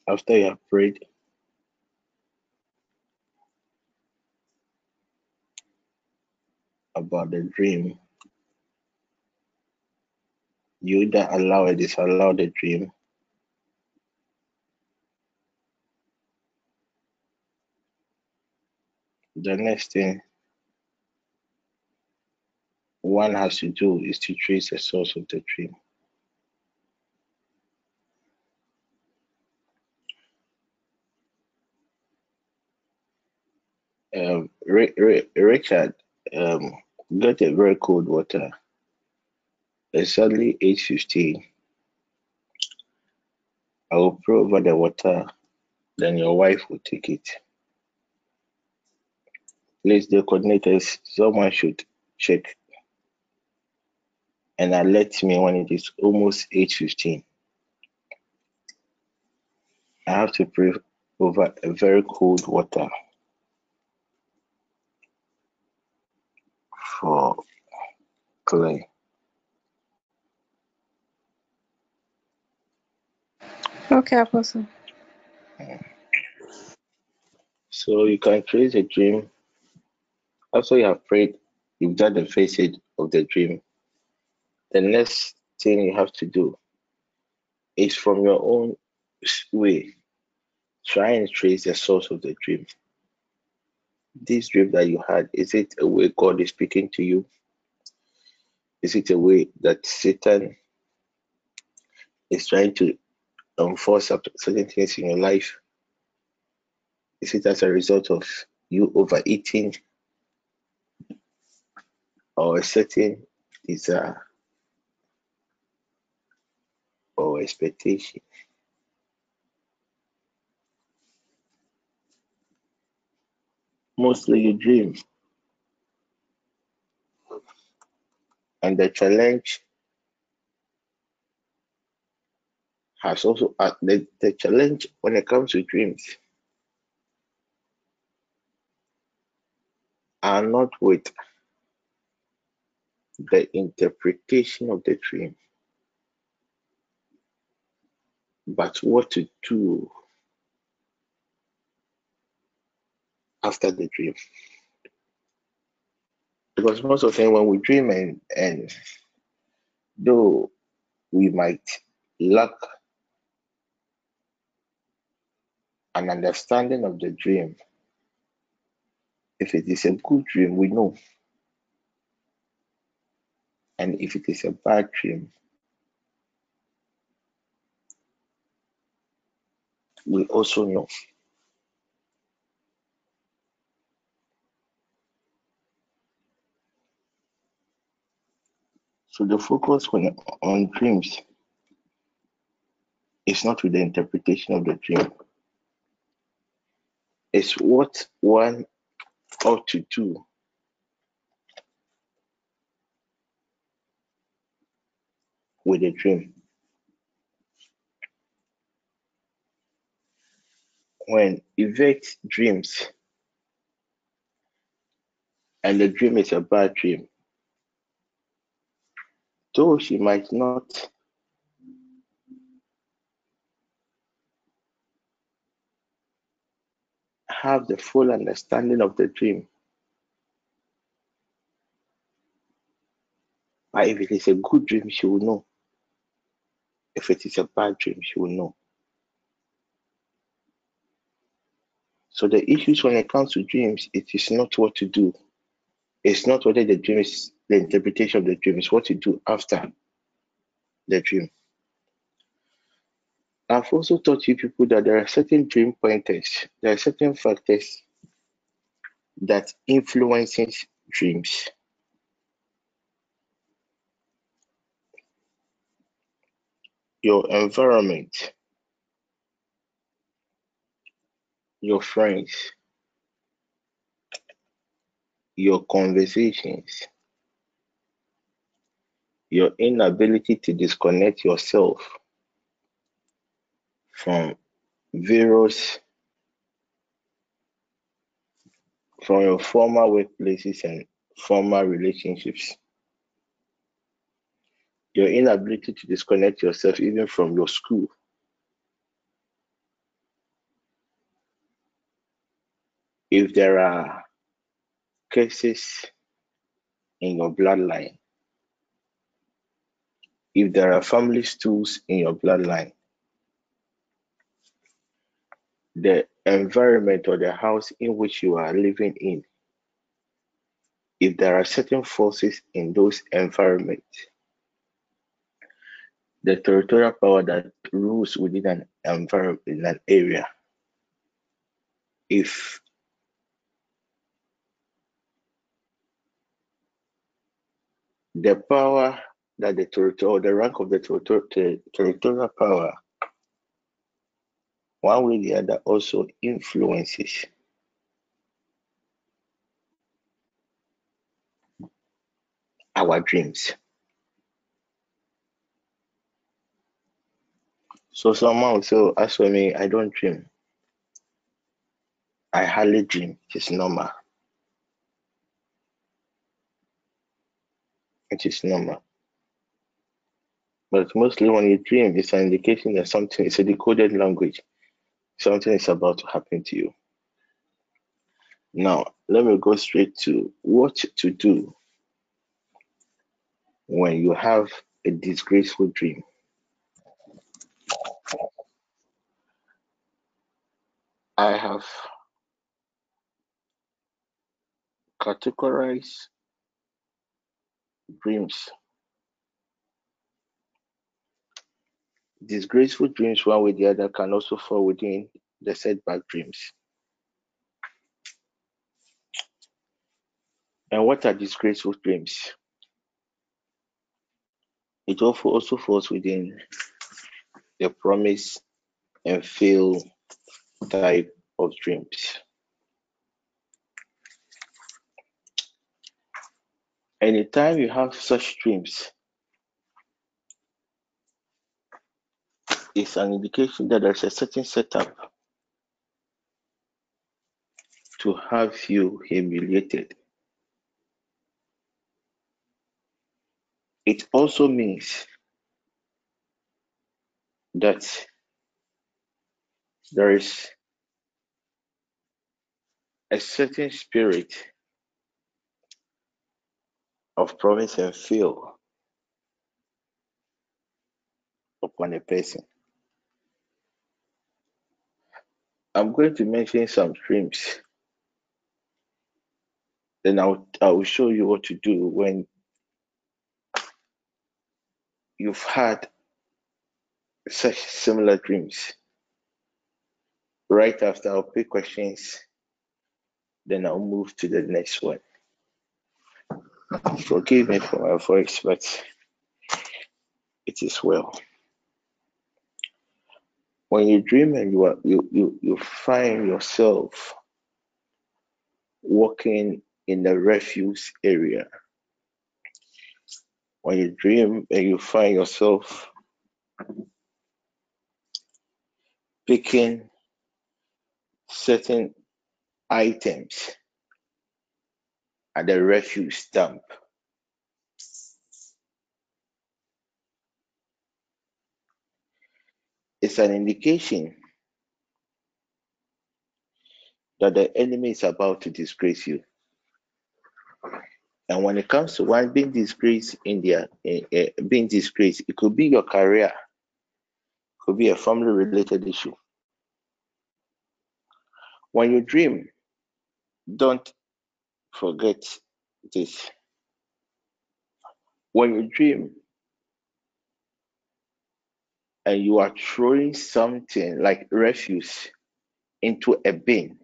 after you have prayed, about the dream, you either allow or disallow the dream. The next thing one has to do is to trace the source of the dream. Um, Richard um, got a very cold water. It's only 8.15. I will pray over the water, then your wife will take it. Please, the coordinators, someone should check and alert me when it is almost 8.15. I have to pray over a very cold water for clay. Okay, Apostle. So you can trace a dream. After you have prayed, you've done the facet of the dream. The next thing you have to do is from your own way, try and trace the source of the dream. This dream that you had, is it a way God is speaking to you? Is it a way that Satan is trying to enforce certain things in your life? Is it as a result of you overeating or a certain desire or expectation? Mostly a dream. And the challenge has also uh, the, the challenge when it comes to dreams are not with the interpretation of the dream, but what to do after the dream. Because most of the time when we dream and, and though we might lack an understanding of the dream, if it is a good dream, we know. And if it is a bad dream, we also know. So the focus when on dreams is not with the interpretation of the dream. It's what one ought to do with a dream. When Yvette dreams and the dream is a bad dream, though she might not have the full understanding of the dream, but if it is a good dream, she will know. If it is a bad dream, she will know. So the issues when it comes to dreams, it is not what to do. It's not whether the dream is the interpretation of the dream, it's what you do after the dream. I've also taught you people that there are certain dream pointers, there are certain factors that influences dreams. Your environment, your friends, your conversations, your inability to disconnect yourself from various from your former workplaces and former relationships your inability to disconnect yourself even from your school. If there are cases in your bloodline, if there are family stools in your bloodline, the environment or the house in which you are living in, if there are certain forces in those environments, the territorial power that rules within an environment in an area, if the power that the territorial, the rank of the territorial power, one way or the other, also influences our dreams. So someone will say, as for me, I don't dream. I hardly dream. It's normal. It is normal. But mostly when you dream, it's an indication that something is a decoded language. Something is about to happen to you. Now, let me go straight to what to do when you have a disgraceful dream. I have categorized dreams. Disgraceful dreams, one way or the other, can also fall within the setback dreams. And what are disgraceful dreams? It also falls within the promise and fail type of dreams. Anytime you have such dreams, it's an indication that there's a certain setup to have you humiliated. It also means that there is a certain spirit of promise and fail upon a person. I'm going to mention some dreams. Then I'll, I will show you what to do when you've had such similar dreams. Right after I'll pick questions, then I'll move to the next one. Forgive me for my voice, but it is well. When you dream and you are you you, you find yourself walking in the refuse area. When you dream and you find yourself picking certain items at the refuse dump. It's an indication that the enemy is about to disgrace you. And when it comes to one being disgraced in their uh, being disgraced, it could be your career, it could be a family related issue. When you dream, don't forget this. When you dream and you are throwing something like refuse into a bin,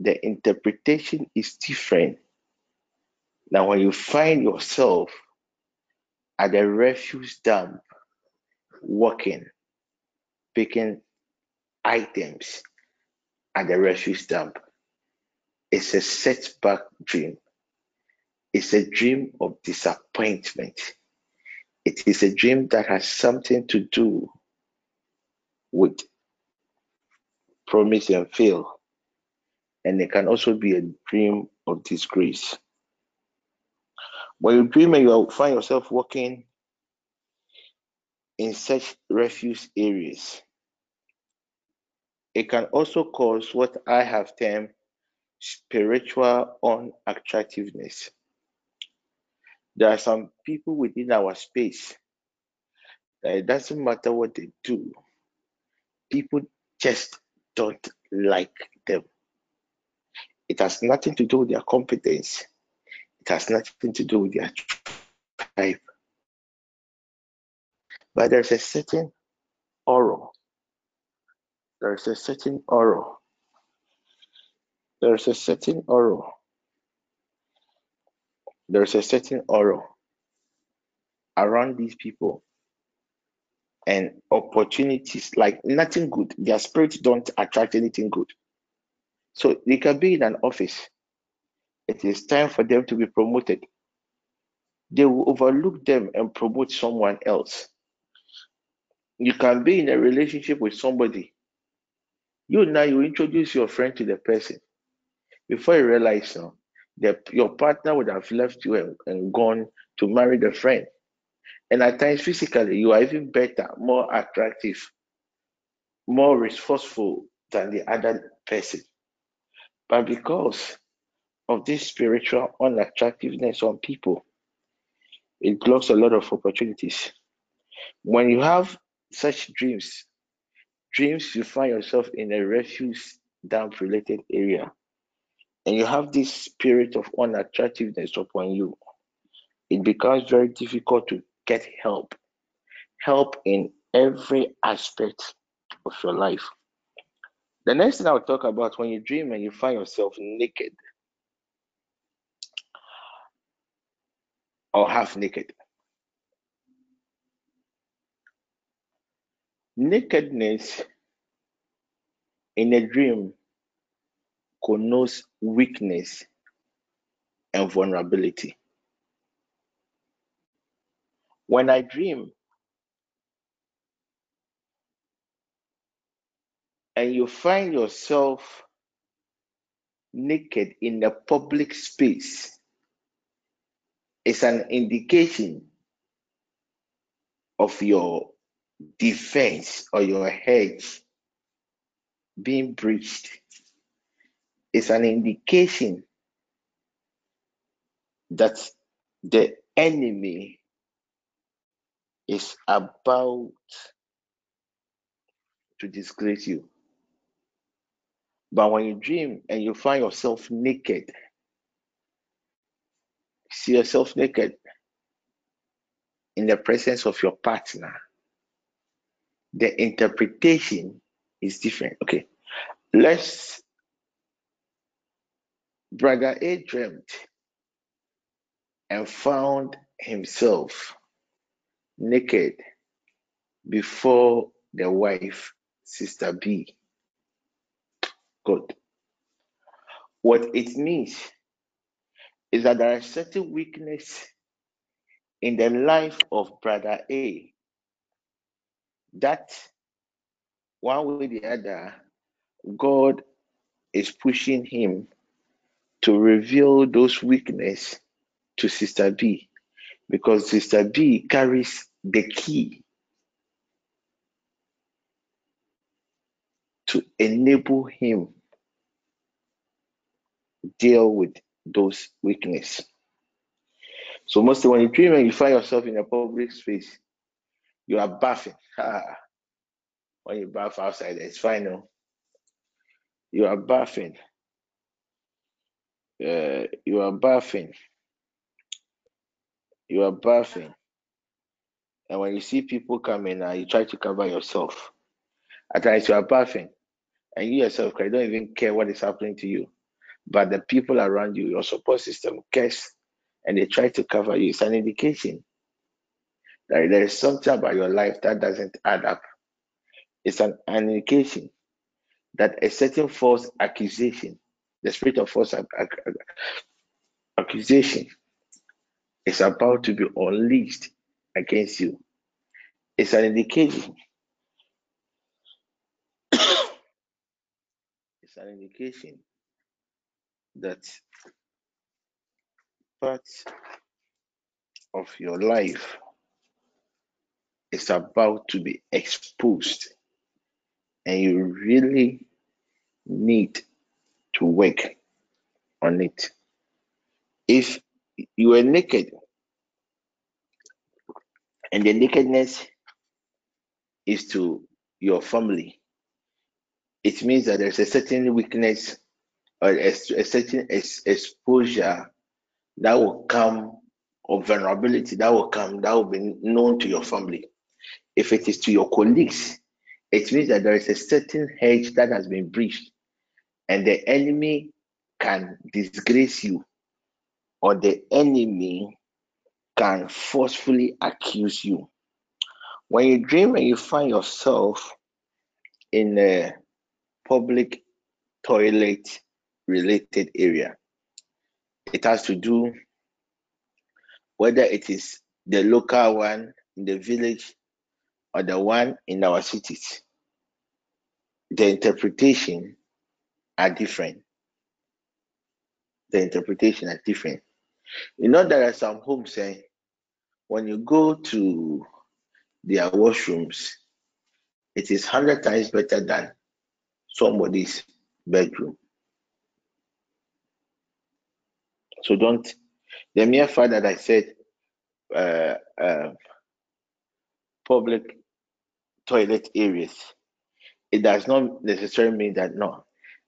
the interpretation is different. Now, when you find yourself at the refuse dump, walking, picking items at the refuse dump, it's a setback dream. It's a dream of disappointment. It is a dream that has something to do with promise and fail. And it can also be a dream of disgrace. When you dream and you find yourself walking in such refuse areas. It can also cause what I have termed spiritual unattractiveness. There are some people within our space that it doesn't matter what they do, people just don't like them. It has nothing to do with their competence, it has nothing to do with their tribe. But there's a certain aura. There's a certain aura. There's a certain aura. There's a certain aura around these people and opportunities like nothing good. Their spirits don't attract anything good. So they can be in an office. It is time for them to be promoted. They will overlook them and promote someone else. You can be in a relationship with somebody. You now you introduce your friend to the person. Before you realize now, the, your partner would have left you and, and gone to marry the friend. And at times, physically, you are even better, more attractive, more resourceful than the other person. But because of this spiritual unattractiveness on people, it blocks a lot of opportunities. When you have such dreams, dreams you find yourself in a refuse dump related area, and you have this spirit of unattractiveness upon you, it becomes very difficult to get help. Help in every aspect of your life. The next thing I'll talk about when you dream and you find yourself naked or half naked. Nakedness in a dream connotes weakness and vulnerability. When I dream and you find yourself naked in a public space, it's an indication of your defense or your hedge being breached. It's an indication that the enemy is about to disgrace you. But when you dream and you find yourself naked, see yourself naked in the presence of your partner, the interpretation is different. Okay, let's. Brother A dreamt and found himself naked before the wife, Sister B. Good. What it means is that there is certain weakness in the life of Brother A that one way or the other, God is pushing him to reveal those weakness to Sister B because Sister B carries the key to enable him deal with those weakness. So mostly when you dream and you find yourself in a public space, you are bathing. when you bath outside, it's fine. No? You are bathing. Uh, you are bathing. You are bathing. And when you see people coming, uh, you try to cover yourself. At times you are bathing, and you yourself you don't even care what is happening to you. But the people around you, your support system, cares, and they try to cover you. It's an indication that there is something about your life that doesn't add up. It's an, an indication that a certain false accusation, the spirit of false accusation, is about to be unleashed against you. It's an indication. it's an indication that part of your life is about to be exposed, and you really need to work on it. If you are naked and the nakedness is to your family, it means that there's a certain weakness or a, certain ex- exposure that will come or vulnerability that will come that will be known to your family. If it is to your colleagues, it means that there is a certain hedge that has been breached and the enemy can disgrace you or the enemy can forcefully accuse you. When you dream and you find yourself in a public toilet related area, it has to do whether it is the local one in the village or the one in our cities. The interpretation are different. The interpretation are different. You know, there are some homes saying when you go to their washrooms, it is hundred times better than somebody's bedroom. So don't the mere fact that I said uh, uh, public toilet areas, it does not necessarily mean that no.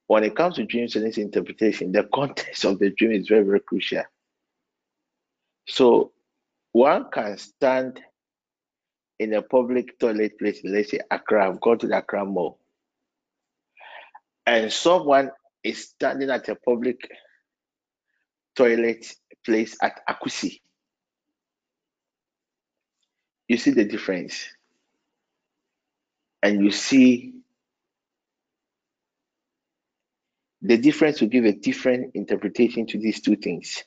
When it comes to dreams and its interpretation, the context of the dream is very, very crucial. So one can stand in a public toilet place, let's say Accra, I've gone to the Accra Mall, and someone is standing at a public toilet place at Akusi. You see the difference. And you see the difference will give a different interpretation to these two things.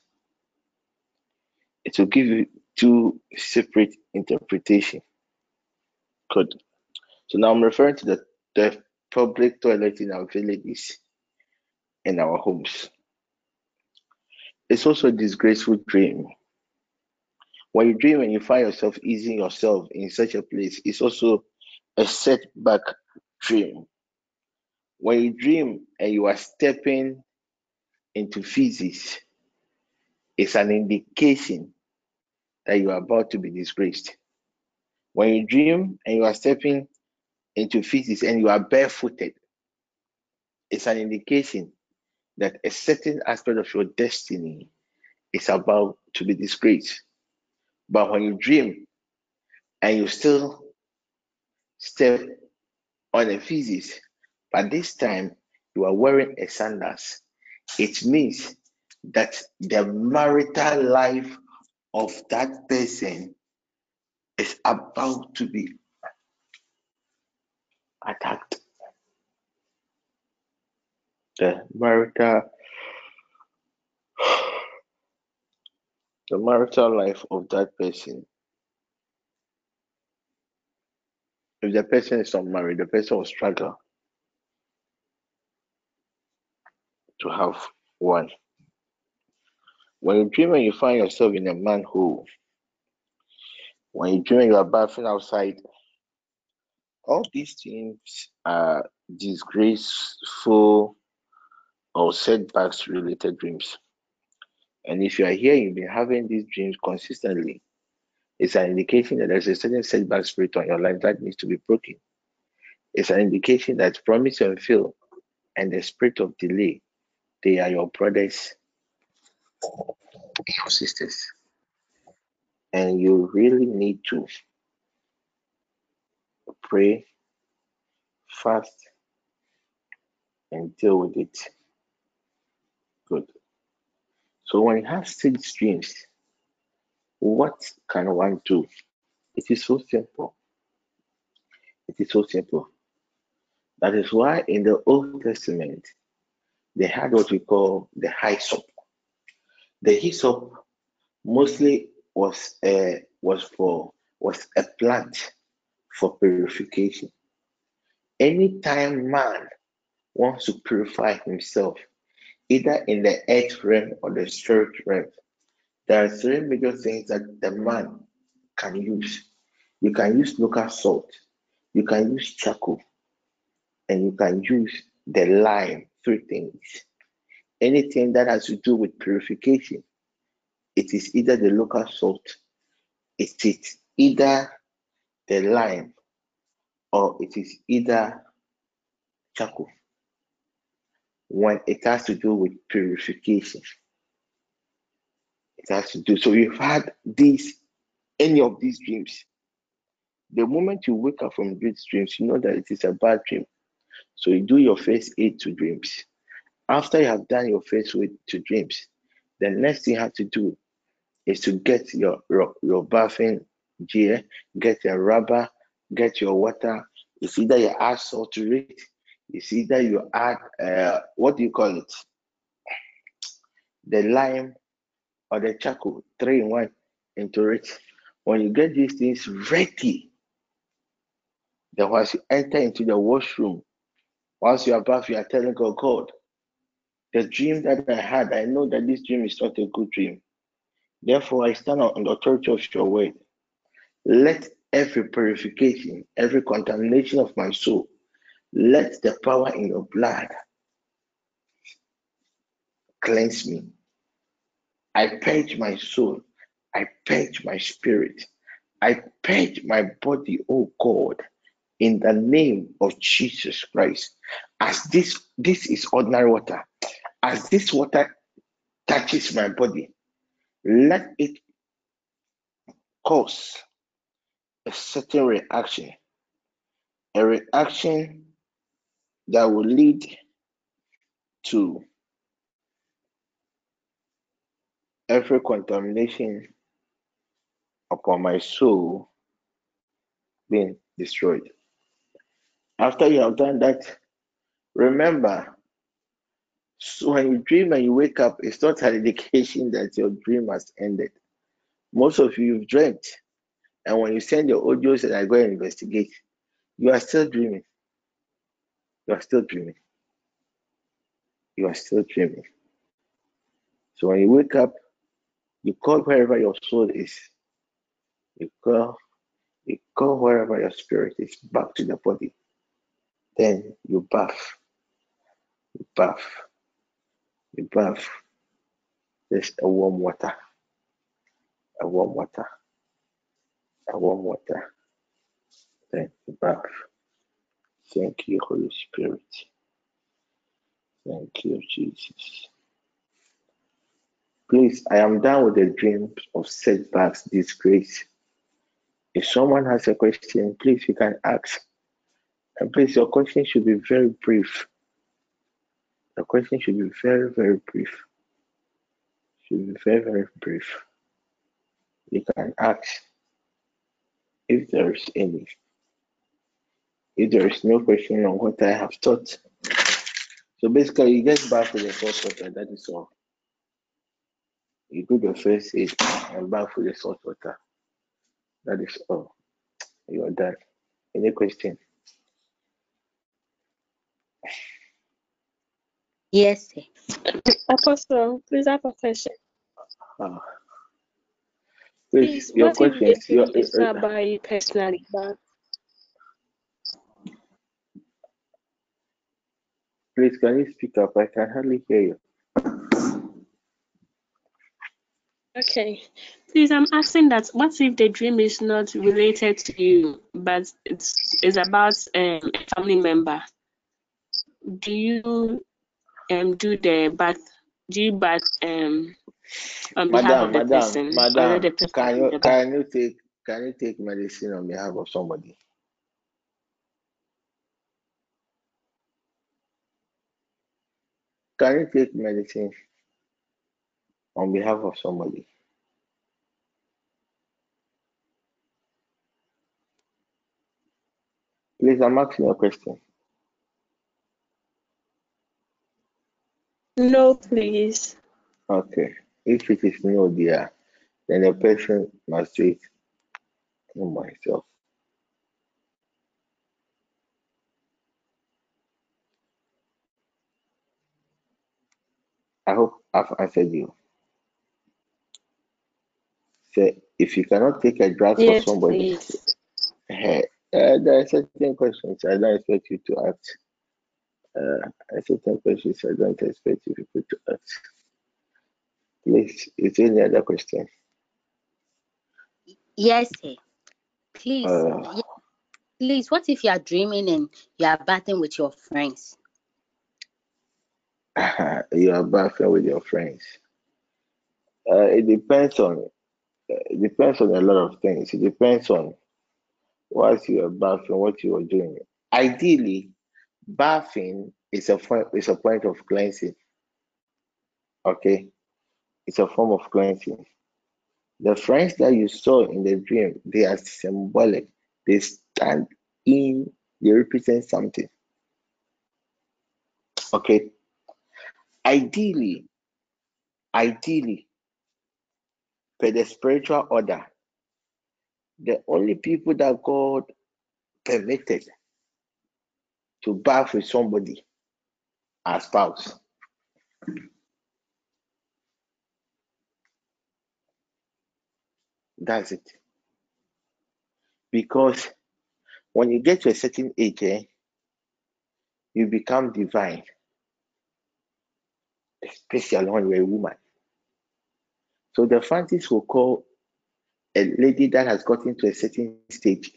It will give you two separate interpretation. Good. So now I'm referring to the, the public toilet in our villages and our homes. It's also a disgraceful dream. When you dream and you find yourself easing yourself in such a place, it's also a setback dream. When you dream and you are stepping into feces, it's an indication that you are about to be disgraced. When you dream and you are stepping into feces and you are barefooted, it's an indication that a certain aspect of your destiny is about to be disgraced. But when you dream and you still step on a feces, but this time you are wearing a sandals, it means that the marital life of that person is about to be attacked. The marital the marital life of that person. If the person is not married, the person will struggle to have one. When you dream and you find yourself in a manhole, when you dream you are bathing outside, all these things are disgraceful or setbacks related dreams. And if you are here, you've been having these dreams consistently, it's an indication that there's a certain setback spirit on your life that needs to be broken. It's an indication that promise and fail and the spirit of delay, they are your brothers, your sisters. And you really need to pray, fast, and deal with it. Good. So when you have six dreams, what can one do? It is so simple. It is so simple. That is why in the Old Testament, they had what we call the hyssop. The hyssop mostly was a, was for was a plant for purification. Anytime man wants to purify himself, either in the earth realm or the spirit realm, there are three major things that the man can use You can use local salt, you can use charcoal, and you can use the lime, three things. Anything that has to do with purification, it is either the local salt, it is either the lime, or it is either charcoal when it has to do with purification. It has to do. So you've had these, any of these dreams. The moment you wake up from these dreams, you know that it is a bad dream. So you do your first aid to dreams. After you have done your first aid to dreams, the next thing you have to do is to get your your, your bathing gear, get your rubber, get your water. It's either you add salt to it, it's either you add uh, what do you call it? The lime or the charcoal, three in one into it. When you get these things ready, then once you enter into the washroom, once you are bath, you are telling God, God, the dream that I had, I know that this dream is not a good dream. Therefore, I stand on the authority of your word. Let every purification, every contamination of my soul, let the power in your blood cleanse me. I purge my soul. I purge my spirit. I purge my body, oh God, in the name of Jesus Christ. As this this is ordinary water, as this water touches my body, let it cause a certain reaction, a reaction that will lead to every contamination upon my soul being destroyed. After you have done that, remember, so when you dream and you wake up, it's not an indication that your dream has ended. Most of you have dreamt, and when you send your audios and I go and investigate, you are still dreaming. You are still dreaming. You are still dreaming. So when you wake up, you call wherever your soul is. You call, you call wherever your spirit is back to the body. Then you bath. You bath. You bath. There's a warm water. A warm water. A warm water. Then you bath. Thank you, Holy Spirit. Thank you, Jesus. Please, I am done with the dreams of setbacks, disgrace. If someone has a question, please you can ask. And please, your question should be very brief. Your question should be very, very brief. Should be very, very brief. You can ask if there is any. If there is no question on what I have taught. So basically, you get back to the first water, that is all. You do the first aid and back to the salt water. That is all. You are done. Any question? Yes, sir. Apostle, please have a question. Ah. Please, Please, your what if. Your, is uh, not by you personally, but please, can you speak up? I can hardly hear you. okay. Please, I'm asking that what if the dream is not related to you, but it's it's about um, a family member? Do you um do the bath? Do you bath um on behalf Madam, of the madam, person, madam, the person can you can you take can you take medicine on behalf of somebody? Can you take medicine on behalf of somebody? Please, I'm asking a question. No, please. Okay. If it is no, dear, then the person must do it myself. I hope I've answered you. Say, if you cannot take a drug for somebody, please. Uh, there are certain questions I don't expect you to ask. Uh, certain questions I don't expect you people to ask. Please, is there any other question? Yes, sir. Please, Uh, please, what if you are dreaming and you are battling with your friends? you are battling with your friends. Uh, it depends on it depends on a lot of things. It depends on what you are bathing, what you are doing. Ideally, bathing is a is a point of cleansing. Okay, it's a form of cleansing. The friends that you saw in the dream, they are symbolic. They stand in, they represent something. Okay. Ideally, ideally, for the spiritual order, the only people that God permitted to bath with somebody are spouse. That's it. Because when you get to a certain age, eh, you become divine, especially when you're a woman. So the Francis will call a lady that has gotten to a certain stage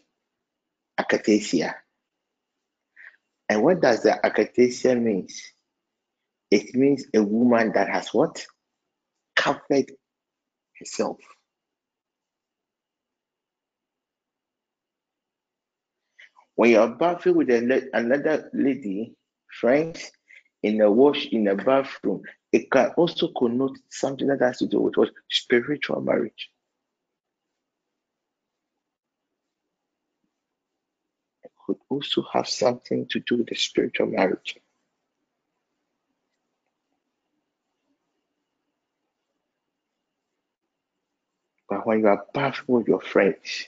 akathesia. And what does the akathesia means? It means a woman that has what? Covered herself. When you're bathing with another lady, friends, in a wash in a bathroom, it can also connote something that has to do with what spiritual marriage. Could also have something to do with the spiritual marriage. But when you are bathing with your friends,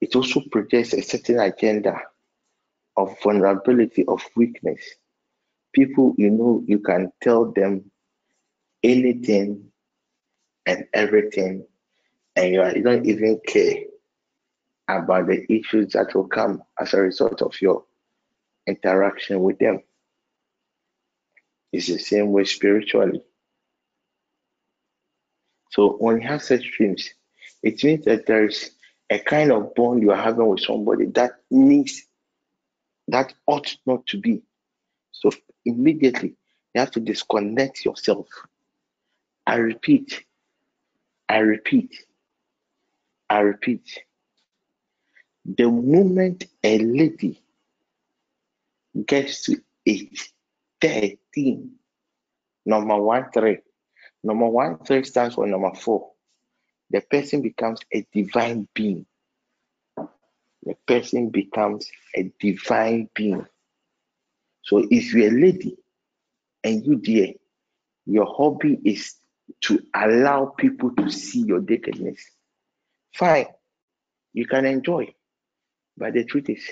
it also projects a certain agenda of vulnerability, of weakness. People, you know, you can tell them anything and everything, and you, are, you don't even care about the issues that will come as a result of your interaction with them. It's the same way spiritually. So when you have such dreams, it means that there is a kind of bond you are having with somebody that needs, that ought not to be. So immediately you have to disconnect yourself. I repeat, I repeat, I repeat. The moment a lady gets to age 13, number one, three, number one, three stands for number four the person becomes a divine being. The person becomes a divine being. So if you're a lady and you dear, your hobby is to allow people to see your nakedness, fine, you can enjoy. But the truth is,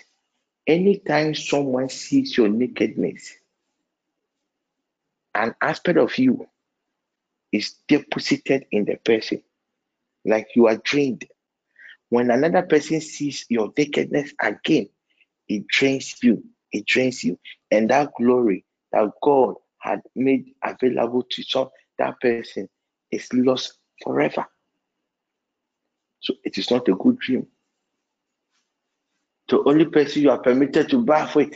anytime someone sees your nakedness, an aspect of you is deposited in the person like you are drained. When another person sees your nakedness again, it drains you. It drains you. And that glory that God had made available to some that person is lost forever. So it is not a good dream. The only person you are permitted to bath with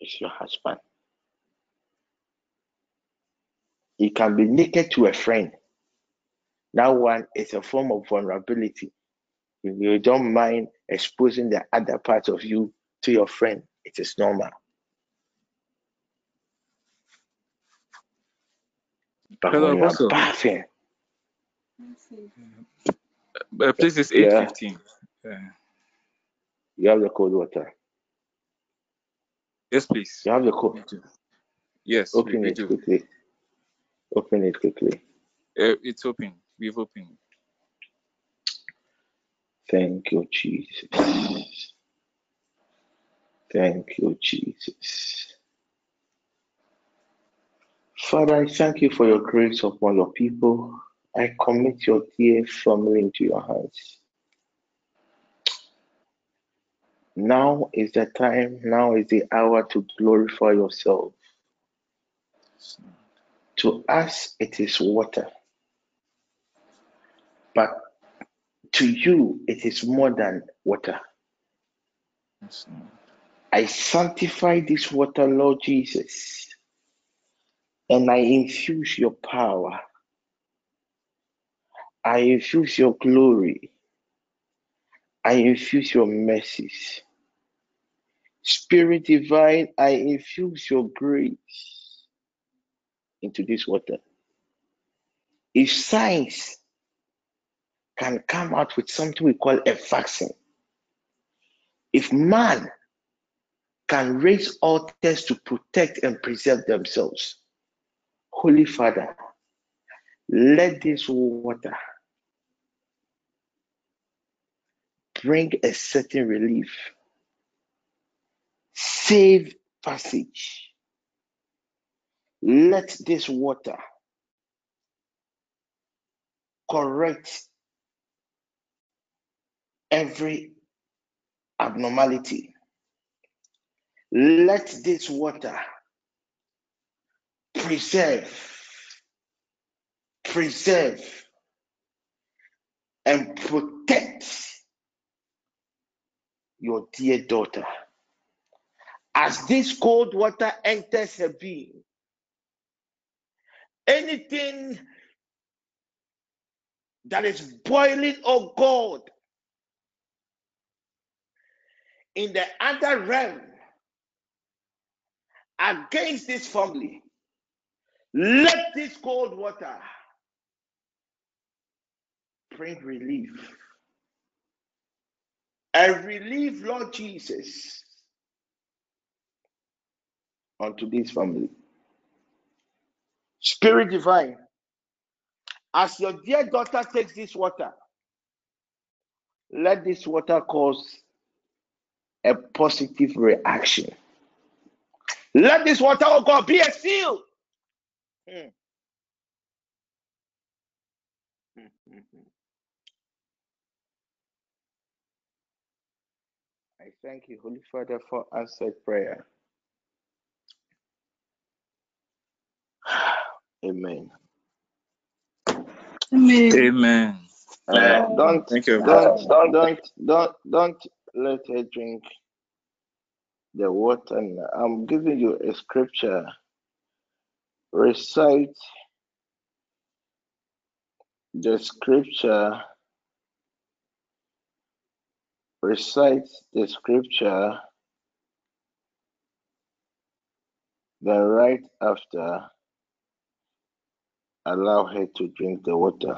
is your husband. You can be naked to a friend. That one is a form of vulnerability. If you don't mind exposing the other part of you to your friend, it is normal. But Hello, when you are bathing, Uh, please, it's Yeah. 8.15. Yeah. you have the cold water. Yes, please. You have the cold. Yes, Open it do. quickly. Open it quickly. Uh, it's open. We've opened. Thank you, Jesus. Thank you, Jesus. Father, I thank you for your grace upon your people. I commit your dear family into your hands. Now is the time, now is the hour to glorify yourself. To us, it is water. But to you, it is more than water. I sanctify this water, Lord Jesus, and I infuse your power. I infuse your glory. I infuse your mercies. Spirit divine, I infuse your grace into this water. If science can come out with something we call a vaccine, if man can raise altars to protect and preserve themselves, Holy Father, let this water bring a certain relief. Save passage. Let this water correct every abnormality. Let this water preserve, preserve, and protect your dear daughter. As this cold water enters her being, anything that is boiling, oh God, in the other realm against this family, let this cold water bring relief. A relieve, Lord Jesus, unto this family. Spirit divine, as your dear daughter takes this water, let this water cause a positive reaction. Let this water, oh God, be a seal. Mm. Thank you, Holy Father, for answered prayer. Amen. Amen. Amen. Uh, don't, Thank you. don't, don't, don't, don't, don't let her drink the water. And I'm giving you a scripture. Recite the scripture. Recite the scripture. Then right after, allow her to drink the water.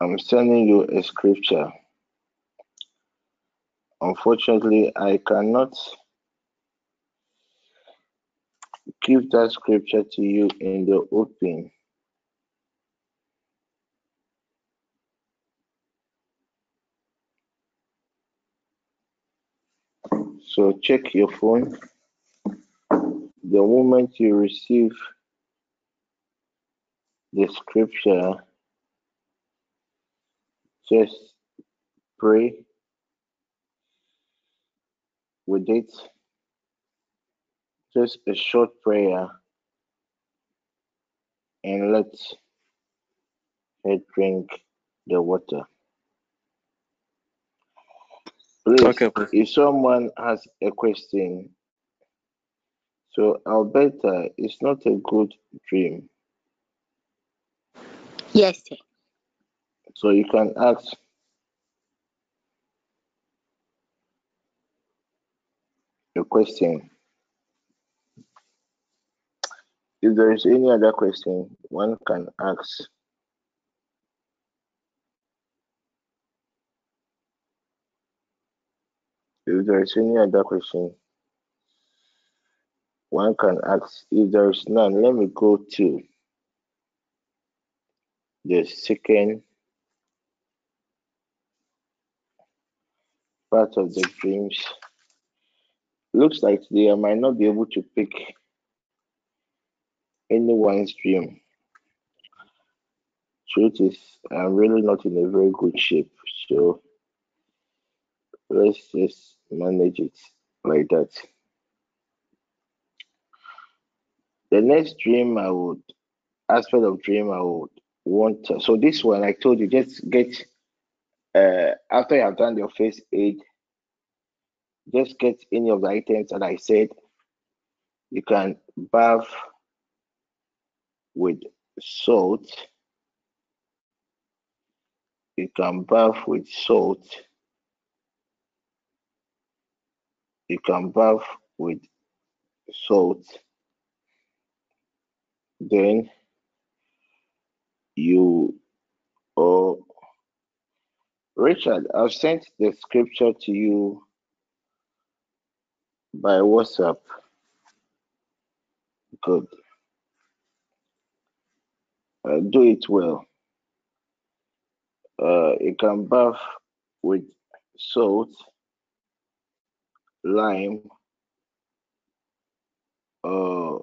I'm sending you a scripture. Unfortunately, I cannot give that scripture to you in the open. So check your phone. The moment you receive the scripture, just pray with it. Just a short prayer and let her drink the water. Please, Okay, please. if someone has a question, so Alberta, it's not a good dream. Yes, sir. So you can ask a question. If there is any other question, one can ask. If there is any other question, one can ask. If there is none, let me go to the second part of the dreams. Looks like I might not be able to pick anyone's dream. Truth is, I'm really not in a very good shape, so let's just manage it like that. The next dream I would, aspect of dream I would want. So this one I told you, just get uh, after you have done your first aid, just get any of the items that I said. You can bath with salt. You can bath with salt. You can bath with salt. Then you or oh, Richard, I've sent the scripture to you by WhatsApp. Good. Uh, do it well. Uh, you can bath with salt, lime, uh,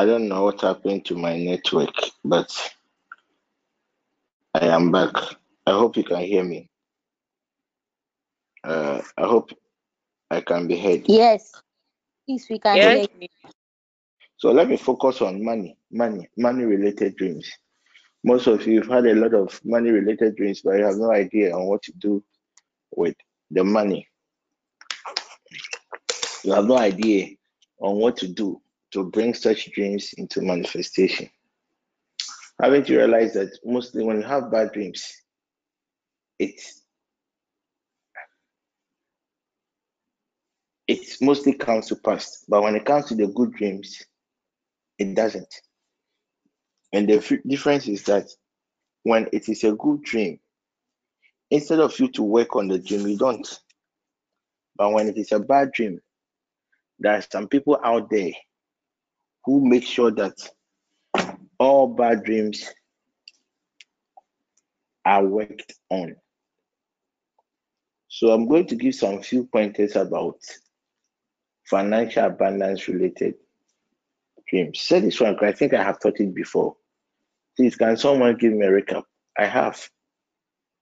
I don't know what happened to my network, but I am back. I hope you can hear me. Uh, I hope I can be heard. Yes, yes, we can yes. hear you. So let me focus on money, money, money related dreams. Most of you have had a lot of money related dreams, but you have no idea on what to do with the money. You have no idea on what to do to bring such dreams into manifestation. Haven't you realized that mostly when you have bad dreams, it's it mostly comes to pass, but when it comes to the good dreams, it doesn't. And the difference is that when it is a good dream, instead of you to work on the dream, you don't. But when it is a bad dream, there are some people out there who make sure that all bad dreams are worked on. So I'm going to give some few pointers about financial abundance related dreams. Say this one, I think I have taught it before. Please, can someone give me a recap? I have.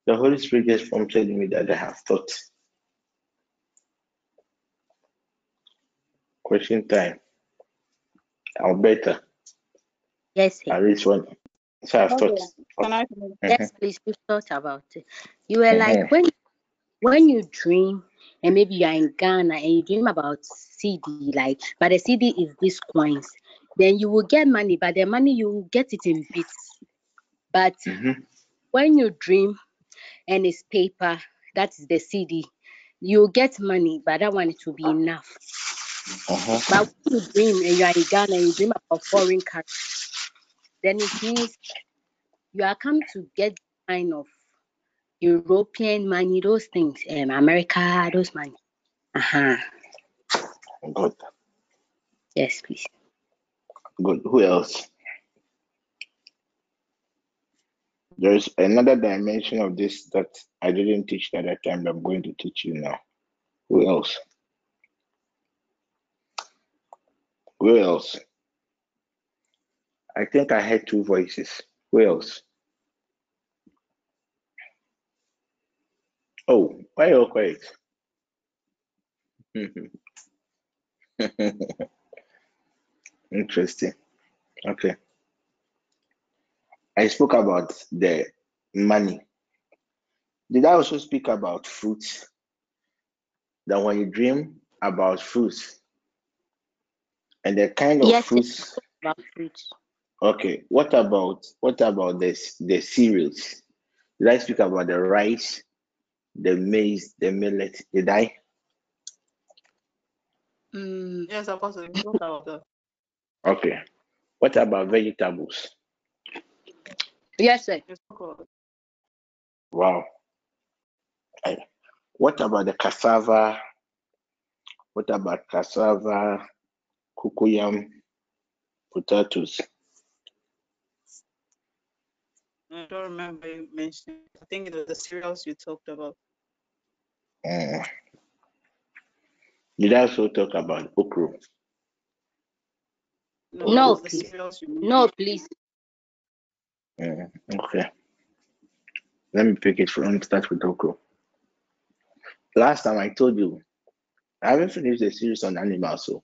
The Holy Spirit just prompted me that I have taught. Question time. Alberta. Yes. At least one. So I've thought. Yes, please. We thought about it. You were like mm-hmm. when when you dream and maybe you're in Ghana and you dream about cedi, like, but the cedi is these coins, then you will get money, but the money you will get it in bits. But mm-hmm. when you dream and it's paper, that is the cedi, you'll get money, but that one it will be enough. Uh-huh. But when you dream and you are in Ghana and you dream about foreign currency, then it means you are come to get kind of European money, those things, um, America, those money. Uh-huh. Good. Yes, please. Good. Who else? There's another dimension of this that I didn't teach at that time. I'm going to teach you now. Who else? Who else? I think I had two voices. Who else? Oh, why are quiet? Interesting. Okay. I spoke about the money. Did I also speak about fruits? That when you dream about fruits and the kind of Yes, fruits. about fruits. Okay. What about what about this the cereals? Did I speak about the rice, the maize, the millet? Did I? Mm, Yes, Apostle, you talked about that. Okay. What about vegetables? yes, sir. You spoke about it. Wow. What about the cassava? What about cassava, cocoyam, potatoes? I don't remember you mentioning. I think it was the cereals you talked about. Mm. Did I also talk about okra? No, No, it was the please. No, please. Mm, Okay. Let me pick it from start with okra. Last time I told you, I haven't finished the series on animals. So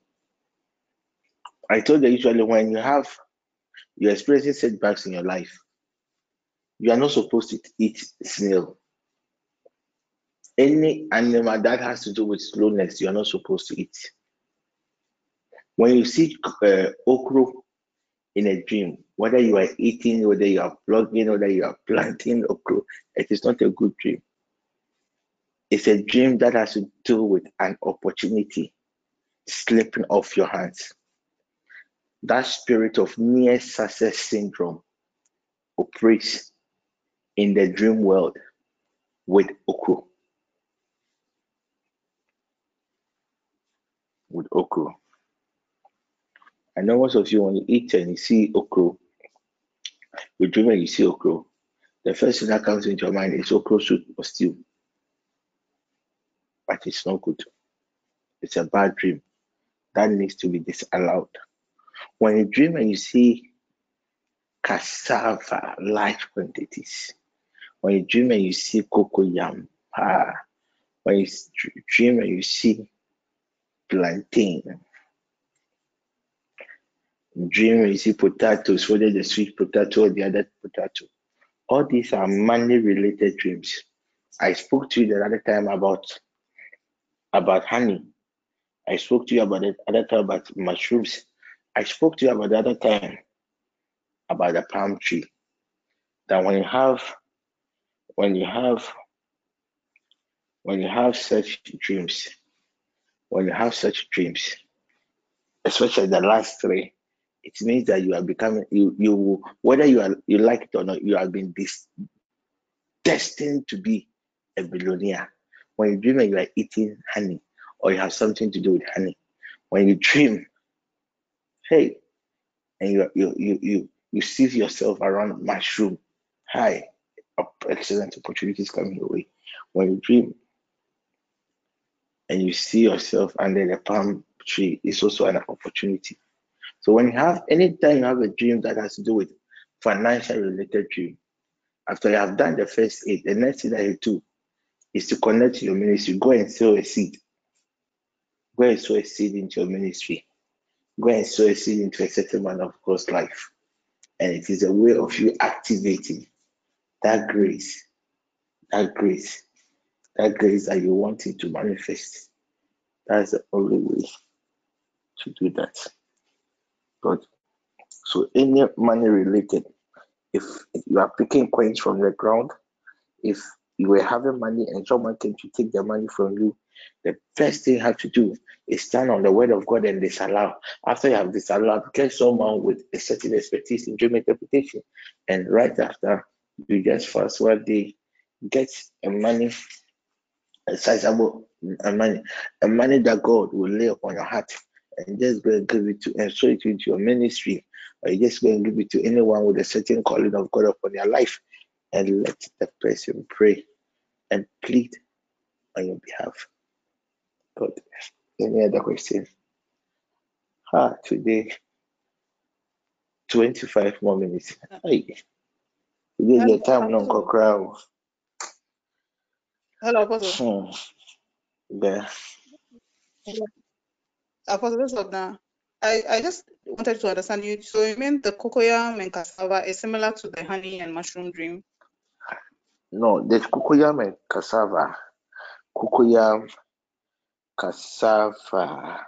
I told you usually when you have you're experiencing setbacks in your life, you are not supposed to eat snail. Any animal that has to do with slowness, you are not supposed to eat. When you see uh, okra in a dream, whether you are eating, whether you are plugging, whether you are planting okra, it is not a good dream. It's a dream that has to do with an opportunity slipping off your hands. That spirit of near success syndrome operates in the dream world with okra. With okra. I know most of you when you eat and you see okra, you dream and you see okra, the first thing that comes into your mind is okra soup or stew. But it's not good. It's a bad dream. That needs to be disallowed. When you dream and you see cassava, large quantities, when you dream and you see cocoyam, ah, when you dream and you see plantain, dream and you see potatoes, whether the sweet potato or the other potato, all these are money related dreams. I spoke to you the other time about about honey. I spoke to you about the other time about mushrooms. I spoke to you about the other time about the palm tree. That when you have when you have when you have such dreams, when you have such dreams, especially the last three, it means that you are becoming you you whether you are you like it or not, you have been destined to be a billionaire. When you dream and you are eating honey or you have something to do with honey, when you dream, hey, and you you you you, you see yourself around mushroom, hi, excellent opportunities coming your way. When you dream and you see yourself under the palm tree, it's also an opportunity. So when you have anytime you have a dream that has to do with financial related dream, after you have done the first eight, the next thing that you do is to connect to your ministry. Go and sow a seed. Go and sow a seed into your ministry. Go and sow a seed into a certain man of God's life. And it is a way of you activating that grace, that grace, that grace that you want it to manifest. That's the only way to do that. But so any money related, if you are picking coins from the ground, if you were having money and someone came to take the money from you, the first thing you have to do is stand on the word of God and disallow. After you have disallowed, get someone with a certain expertise in dream interpretation, and right after, you just fast one day, get a money, a sizable a money, a money that God will lay upon your heart, and just go and give it to and sow it into your ministry, or you just go and give it to anyone with a certain calling of God upon their life, and let the person pray and plead on your behalf. God, any other question? Ah, today, 25 more minutes. Hey, today the time no crowd. Hello, Apostle. Hmm. Yeah. Apostle this now. I, I just wanted to understand you. So you mean the cocoyam and cassava is similar to the honey and mushroom dream? No, there's cocoyam and cassava. Cocoyam, cassava,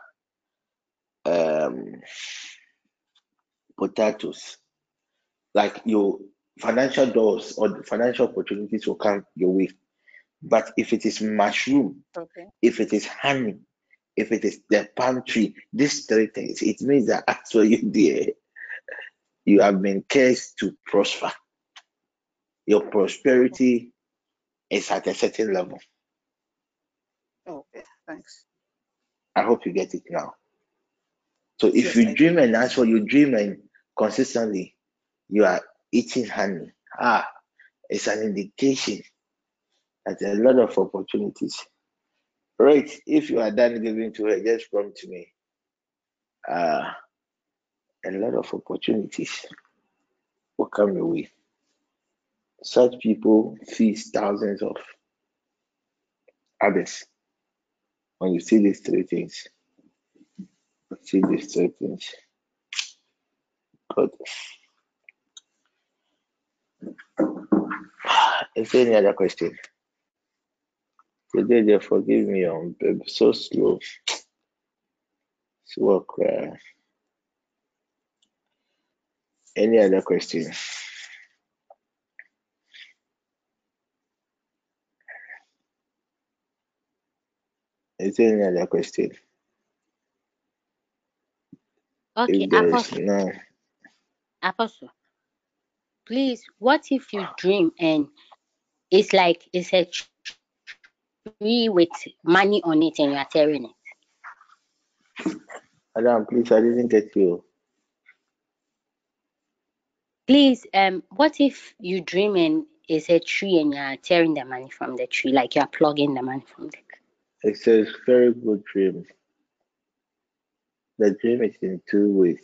um, potatoes. Like your financial doors or financial opportunities will come your way. But if it is mushroom, Okay. if it is honey, if it is the palm tree, these three things, it means that actually there you have been cursed to prosper. Your prosperity is at a certain level. Okay, thanks. I hope you get it now. So if Yes, you I dream and that's what you dream and consistently you are eating honey, ah, it's an indication that there are a lot of opportunities. Right, if you are done giving to her, just come to me. Uh, a lot of opportunities will come your way. Such people feast thousands of others. When you see these three things, see these three things. Good. Is there any other question? Today they forgive me on babe. So slow. Slow cry. Uh, any other question? Is there any other question? Okay, If there is Apostle, no, Apostle, please, what if you dream and it's like it's a tree with money on it and you are tearing it? Adam, please, I didn't get you. Please, um, what if you dream and it's a tree and you are tearing the money from the tree, like you are plugging the money from the It says very good dream. The dream is in two ways.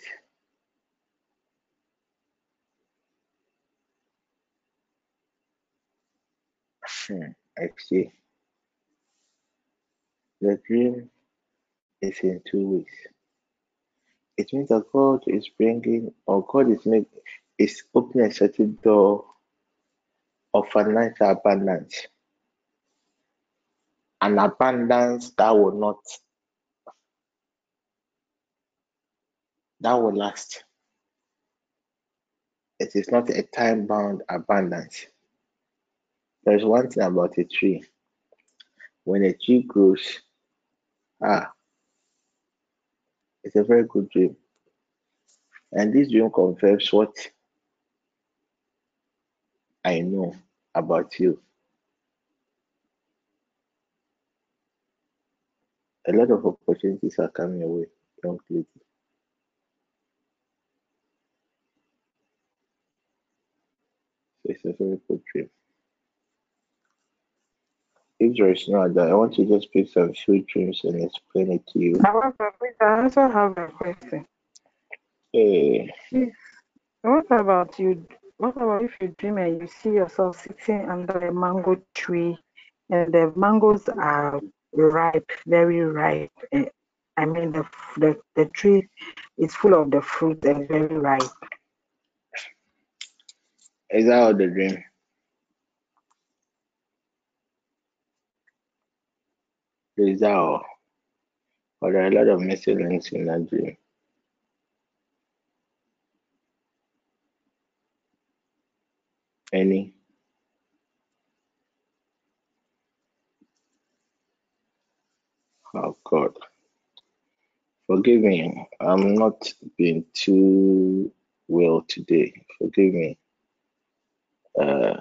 Hmm, I see. The dream is in two ways. It means that God is bringing, or God is making, is opening a certain door of financial abundance. An abundance that will not, that will last. It is not a time bound abundance. There's one thing about a tree. When a tree grows, ah, it's a very good dream. And this dream confirms what I know about you. A lot of opportunities are coming your way, young lady. So it's a very good dream. If there is no other, I want to just pick some few dreams and explain it to you. However, I also have a question. Eh, What about you? What about if you dream and you see yourself sitting under a mango tree and the mangoes are ripe, very ripe? eh, I mean, the, the, the tree is full of the fruit and very ripe. is that all the dream? Is that all? Or there are a lot of missing links in that dream? Any? Oh God. Forgive me. I'm not being too well today. Forgive me. Uh,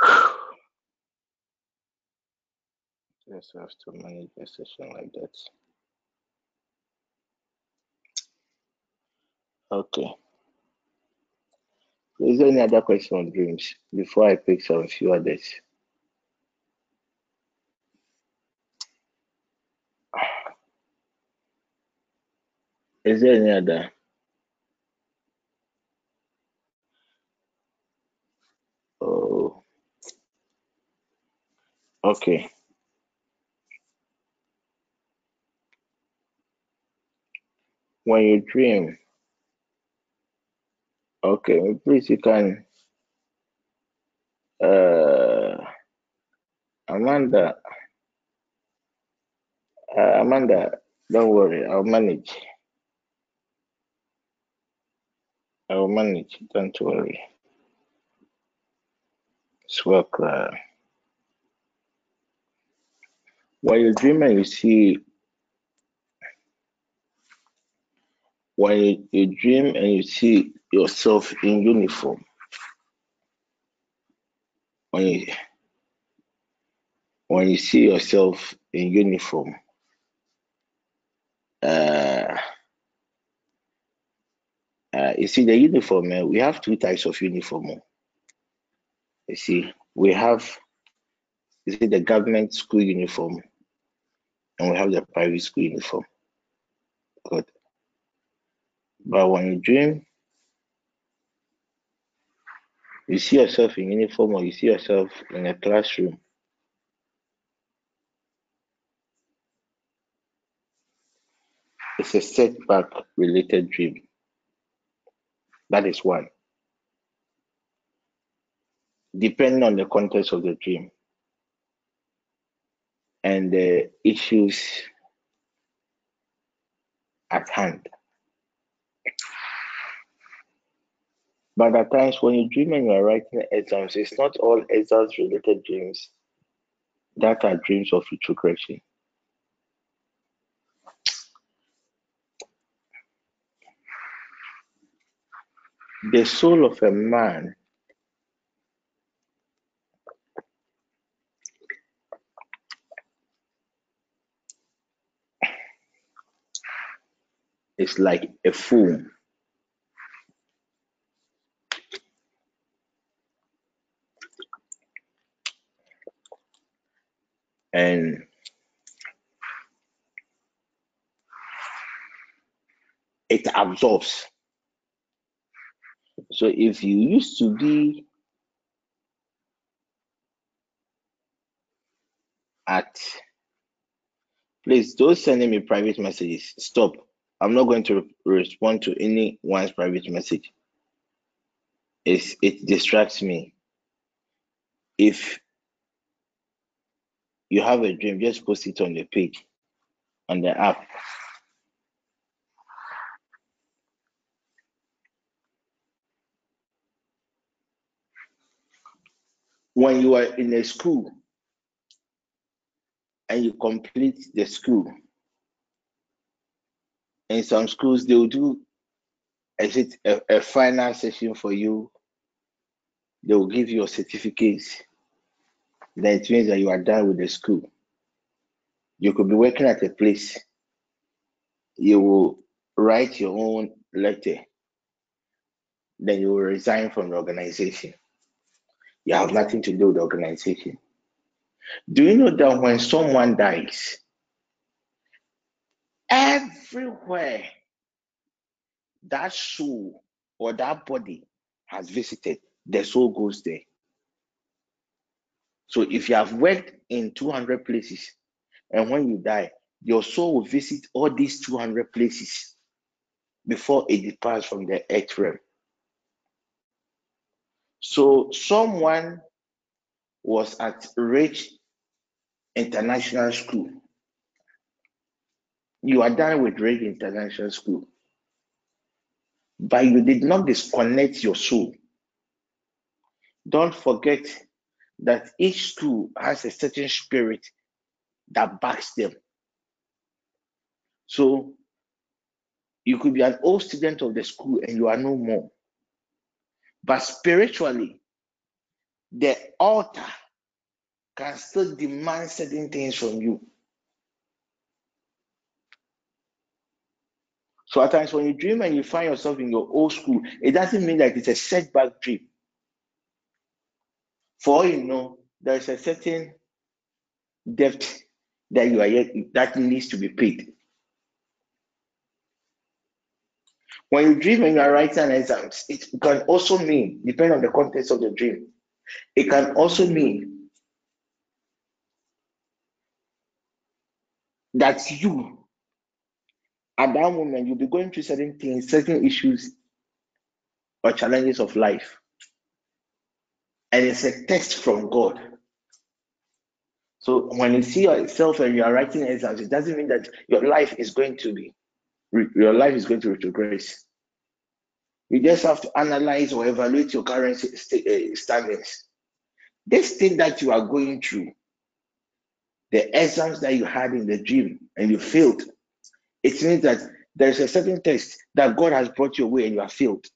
just have to manage a session like that. Okay. Is there any other question on dreams before I pick some few others? Is there any other? Oh, okay. When you dream, okay, please you can. Uh, Amanda, uh, Amanda, don't worry, I'll manage. I'll manage, don't worry. Swap. Uh, when you dream and you see, you, you dream and you see yourself in uniform, when you when you see yourself in uniform, uh, uh, you see the uniform. Uh, we have two types of uniform. Oh. You see, we have you see the government school uniform, and we have the private school uniform. Good. But when you dream, you see yourself in uniform or you see yourself in a classroom. It's a setback related dream. That is one. Depending on the context of the dream and the issues at hand. But at times when you dream and you are writing exams, it's not all exams related dreams that are dreams of retrogression. The soul of a man is like a foam. And it absorbs. So if you used to be at please don't send me private messages. Stop. I'm not going to respond to anyone's private message. It's, it distracts me. If you have a dream, just post it on the page, on the app. When you are in a school and you complete the school, in some schools they will do a, a, a final session for you. They will give you a certificate. Then it means that you are done with the school. You could be working at a place. You will write your own letter. Then you will resign from the organization. You have nothing to do with the organization. Do you know that when someone dies, everywhere that soul or that body has visited, the soul goes there. So if you have worked in 200 places and when you die, your soul will visit all these 200 places before it departs from the earth realm. So someone was at Rich International School. You are done with Rich International School. But you did not disconnect your soul. Don't forget that each school has a certain spirit that backs them. So you could be an old student of the school and you are no more. But spiritually, the altar can still demand certain things from you. So at times when you dream and you find yourself in your old school, it doesn't mean that it's a setback dream. For all you know, there is a certain debt that you are yet that needs to be paid. When you dream and you are writing exams, it can also mean, depending on the context of the dream, it can also mean that you at that moment you'll be going through certain things, certain issues or challenges of life. And it's a test from God. So when you see yourself and you are writing exams, it doesn't mean that your life is going to be your life is going to retrogress. You just have to analyze or evaluate your current st- uh, standings. This thing that you are going through, the exams that you had in the dream and you failed, it means that there's a certain test that God has brought your way and you have failed.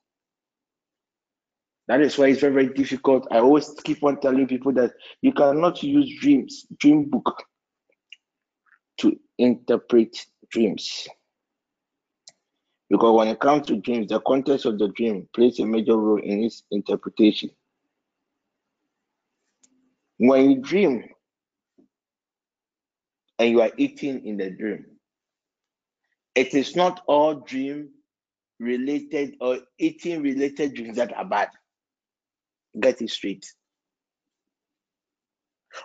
That is why it's very, very difficult. I always keep on telling people that you cannot use dreams, dream book, to interpret dreams. Because when it comes to dreams, the context of the dream plays a major role in its interpretation. When you dream and you are eating in the dream, it is not all dream related or eating related dreams that are bad. Get it straight.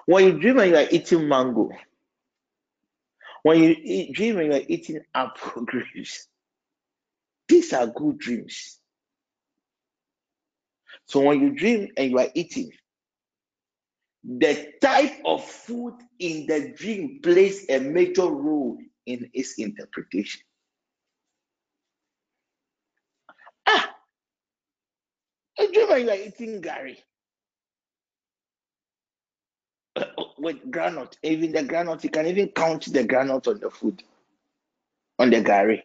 When you dream and you are eating mango, when you eat, dream and you are eating apple grapes, these are good dreams. So when you dream and you are eating, the type of food in the dream plays a major role in its interpretation. Ah, a dream and you are eating gari with granite. Even the granite, you can even count the granite on the food, on the gari.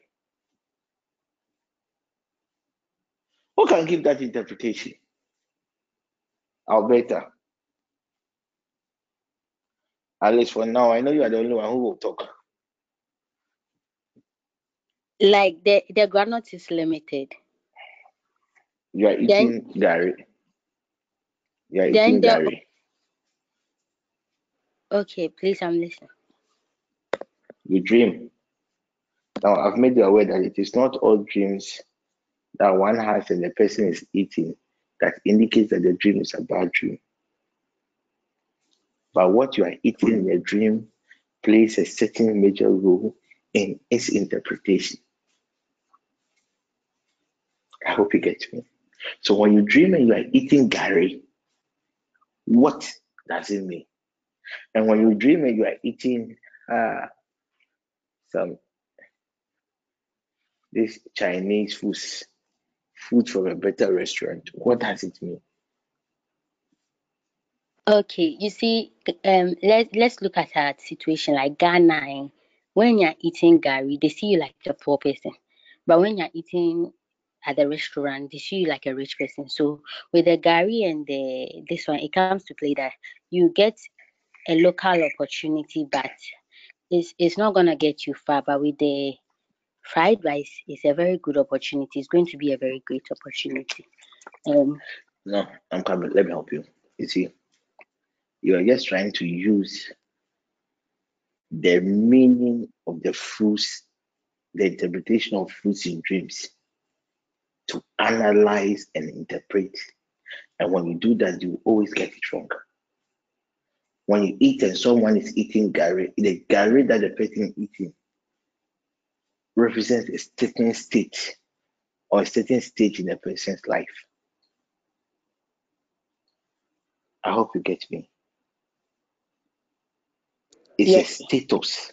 Who can give that interpretation? Alberta. At least for now, I know you are the only one who will talk. Like the the granite is limited. You are eating then, gari. You are eating the, gari. Okay, please, I'm listening. You dream. Now, I've made you aware that it is not all dreams that one has and the person is eating that indicates that the dream is a bad dream. But what you are eating in a dream plays a certain major role in its interpretation. I hope you get me. So when you dream and you are eating gari, what does it mean? And when you dream and you are eating uh, some this Chinese foods, food from a better restaurant, what does it mean? Okay, you see, um, let let's look at a situation like Ghana. eh, When you're eating gari, they see you like a poor person, but when you're eating at the restaurant, they see you like a rich person. So with the gari and the this one, it comes to play that you get a local opportunity, but it's it's not gonna get you far. But with the fried rice, is a very good opportunity. It's going to be a very great opportunity. Um, No, I'm coming. Let me help you. You see, you are just trying to use the meaning of the fruits, the interpretation of fruits in dreams to analyze and interpret. And when you do that, you always get it wrong. When you eat and someone is eating gari, the gari that the person is eating represents a certain state or a certain stage in a person's life. I hope you get me. It's Yes. a status.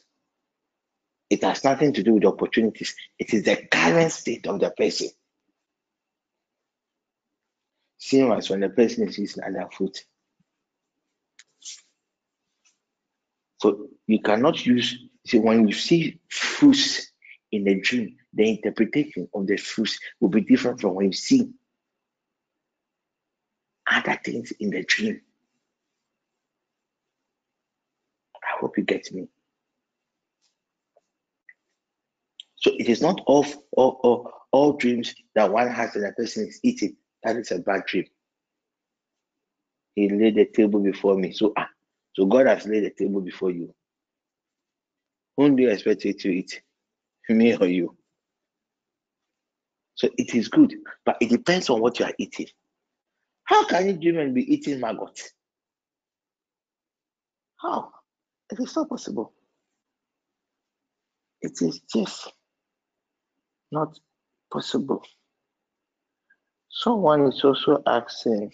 It has nothing to do with opportunities. It is the current state of the person. Same as when the person is using other food. So you cannot use, see, when you see fruits in a dream, the interpretation of the fruits will be different from what you see other things in the dream. I hope you get me. So it is not all, all, all, all dreams that one has and the person is eating. That is a bad dream. He laid the table before me. So ah, so God has laid the table before you. Whom do you expect it to eat? Me or you? So it is good, but it depends on what you are eating. How can you and be eating maggot? How? It is not possible. It is just not possible. Someone is also asking,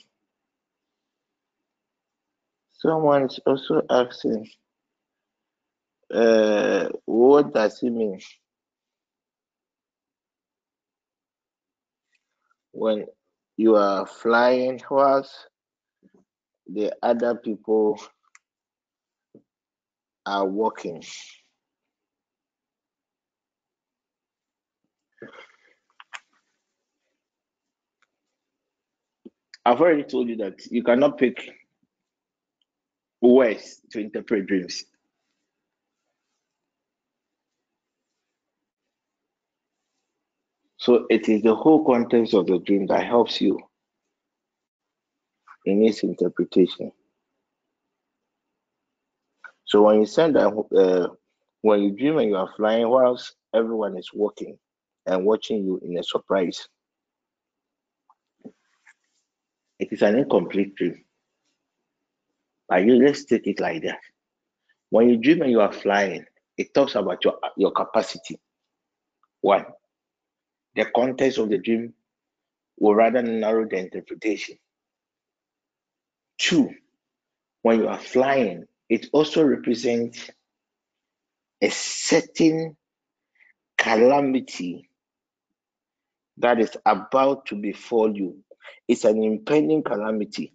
someone is also asking, uh, what does it mean? When you are flying whilst the other people are walking. I've already told you that you cannot pick words to interpret dreams. So it is the whole context of the dream that helps you in its interpretation. So when you send that, uh, when you dream and you are flying whilst everyone is walking and watching you in a surprise, it is an incomplete dream. But you let's take it like that. When you dream and you are flying, it talks about your your capacity. One, the context of the dream will rather narrow the interpretation. Two, when you are flying, it also represents a certain calamity that is about to befall you. It's an impending calamity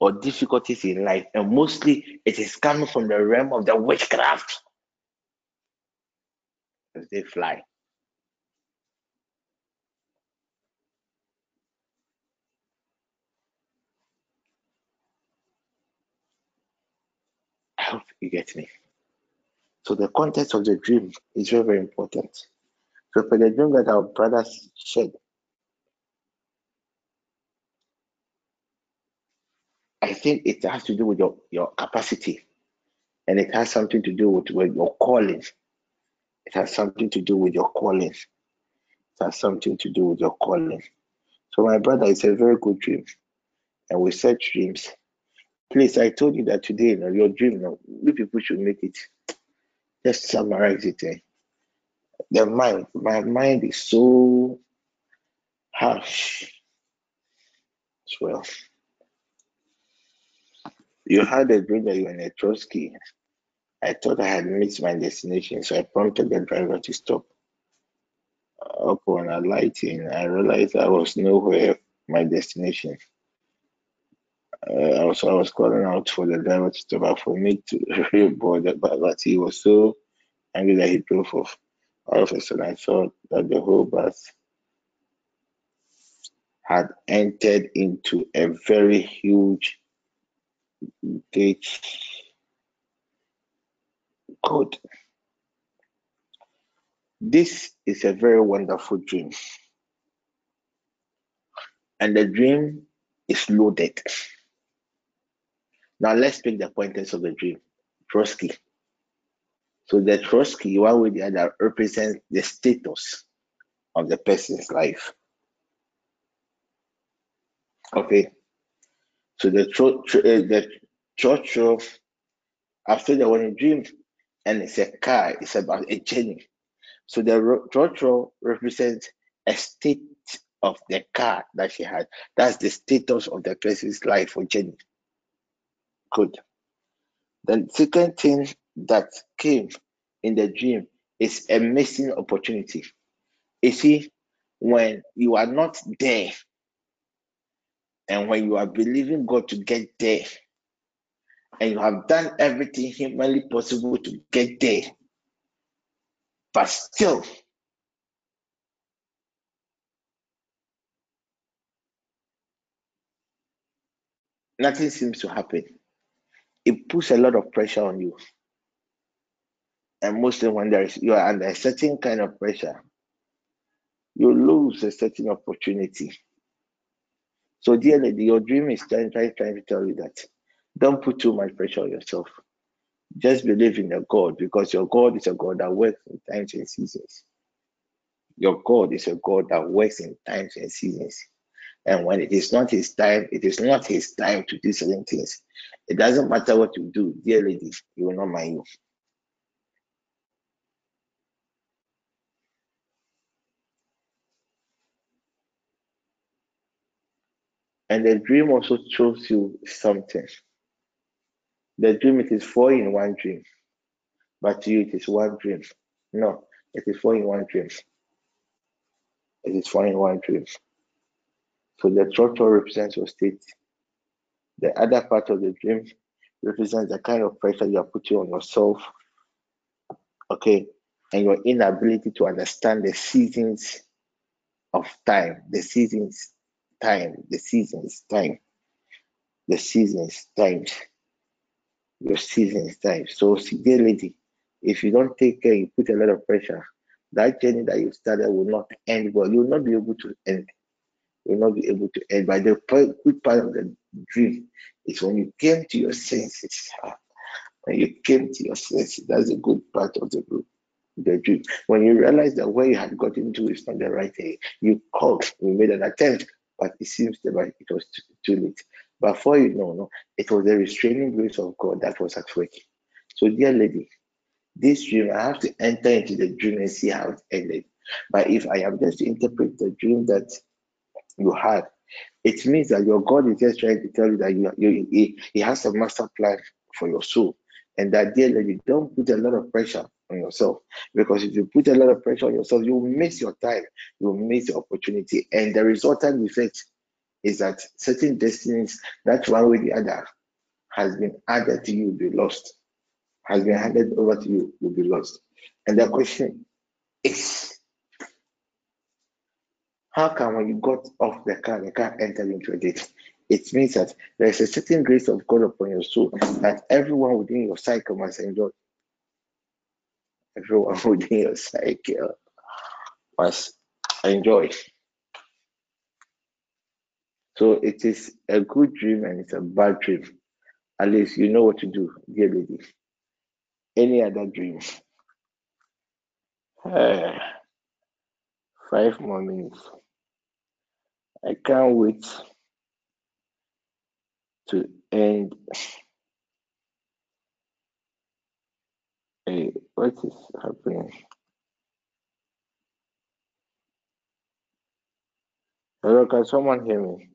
or difficulties in life, and mostly it is coming from the realm of the witchcraft as they fly. Hope you get me. So the context of the dream is very, very important. So for the dream that our brothers shared, I think it has to do with your, your capacity and it has something to do with, with your calling. It has something to do with your calling. It has something to do with your calling. So my brother, it's a very good dream. And we set dreams. Please, I told you that today, you know, your dream, you know, we people should make it. Just summarize it. Eh? The mind, my mind is so harsh as well. You had a dream that you were in a trotro. I thought I had missed my destination, so I prompted the driver to stop. Upon alighting, I realized I was nowhere my destination. Uh, I was I was calling out for the driver to stop out for me to board, but, but he was so angry that he drove off. All of a sudden, I saw that the whole bus had entered into a very huge gate code. This is a very wonderful dream. And the dream is loaded. Now let's pick the pointers of the dream. trotro. So the trotro, one way or the other, represents the status of the person's life. Okay. So the tro- uh, the Churchill, after the one dream, and it's a car, it's about a journey. So the Churchill represents a state of the car that she had. That's the status of the person's life or journey. Good. The second thing that came in the dream is a missing opportunity. You see, when you are not there, and when you are believing God to get there, and you have done everything humanly possible to get there, but still nothing seems to happen. It puts a lot of pressure on you. And mostly when there is you are under a certain kind of pressure, you lose a certain opportunity. So, dear lady, your dream is trying, trying, trying to tell you that don't put too much pressure on yourself. Just believe in your God because your God is a God that works in times and seasons. Your God is a God that works in times and seasons. And when it is not his time, it is not his time to do certain things. It doesn't matter what you do, dear ladies. he will not mind you. And the dream also shows you something. The dream, it is four in one dream. But to you, it is one dream. No, it is four in one dream. It is four in one dream. So the trotro represents your state. The other part of the dream represents the kind of pressure you are putting on yourself. Okay, and your inability to understand the seasons of time, the seasons time, the seasons time, the seasons times, your seasons time. So, lady, if you don't take care, you put a lot of pressure. That journey that you started will not end well. You will not be able to end. Will not be able to end. But the good part of the dream is when you came to your senses. When you came to your senses, that's a good part of the group the dream. When you realize that where you had gotten to is not the right thing, you called, you made an attempt, but it seems that it was too, too late. But for you know, no, it was the restraining grace of God that was at work. So, dear lady, this dream, I have to enter into the dream and see how it ended. But if I am just to interpret the dream that you had, it means that your God is just trying to tell you that you, you he, he has a master plan for your soul. And that, dear lady, don't put a lot of pressure on yourself. Because if you put a lot of pressure on yourself, you will miss your time, you will miss your opportunity. And the resultant effect is that certain destinies that one way or the other has been added to you will be lost, has been handed over to you will be lost. And the question is how come when you got off the car, the car entered into date? It means that there is a certain grace of God upon your soul that everyone within your cycle must enjoy everyone within your cycle must enjoy. So it is a good dream and it's a bad dream. At least you know what to do, dear lady. Any other dream? Uh, five more minutes. I can't wait to end. Hey, what is happening? Hello, can someone hear me?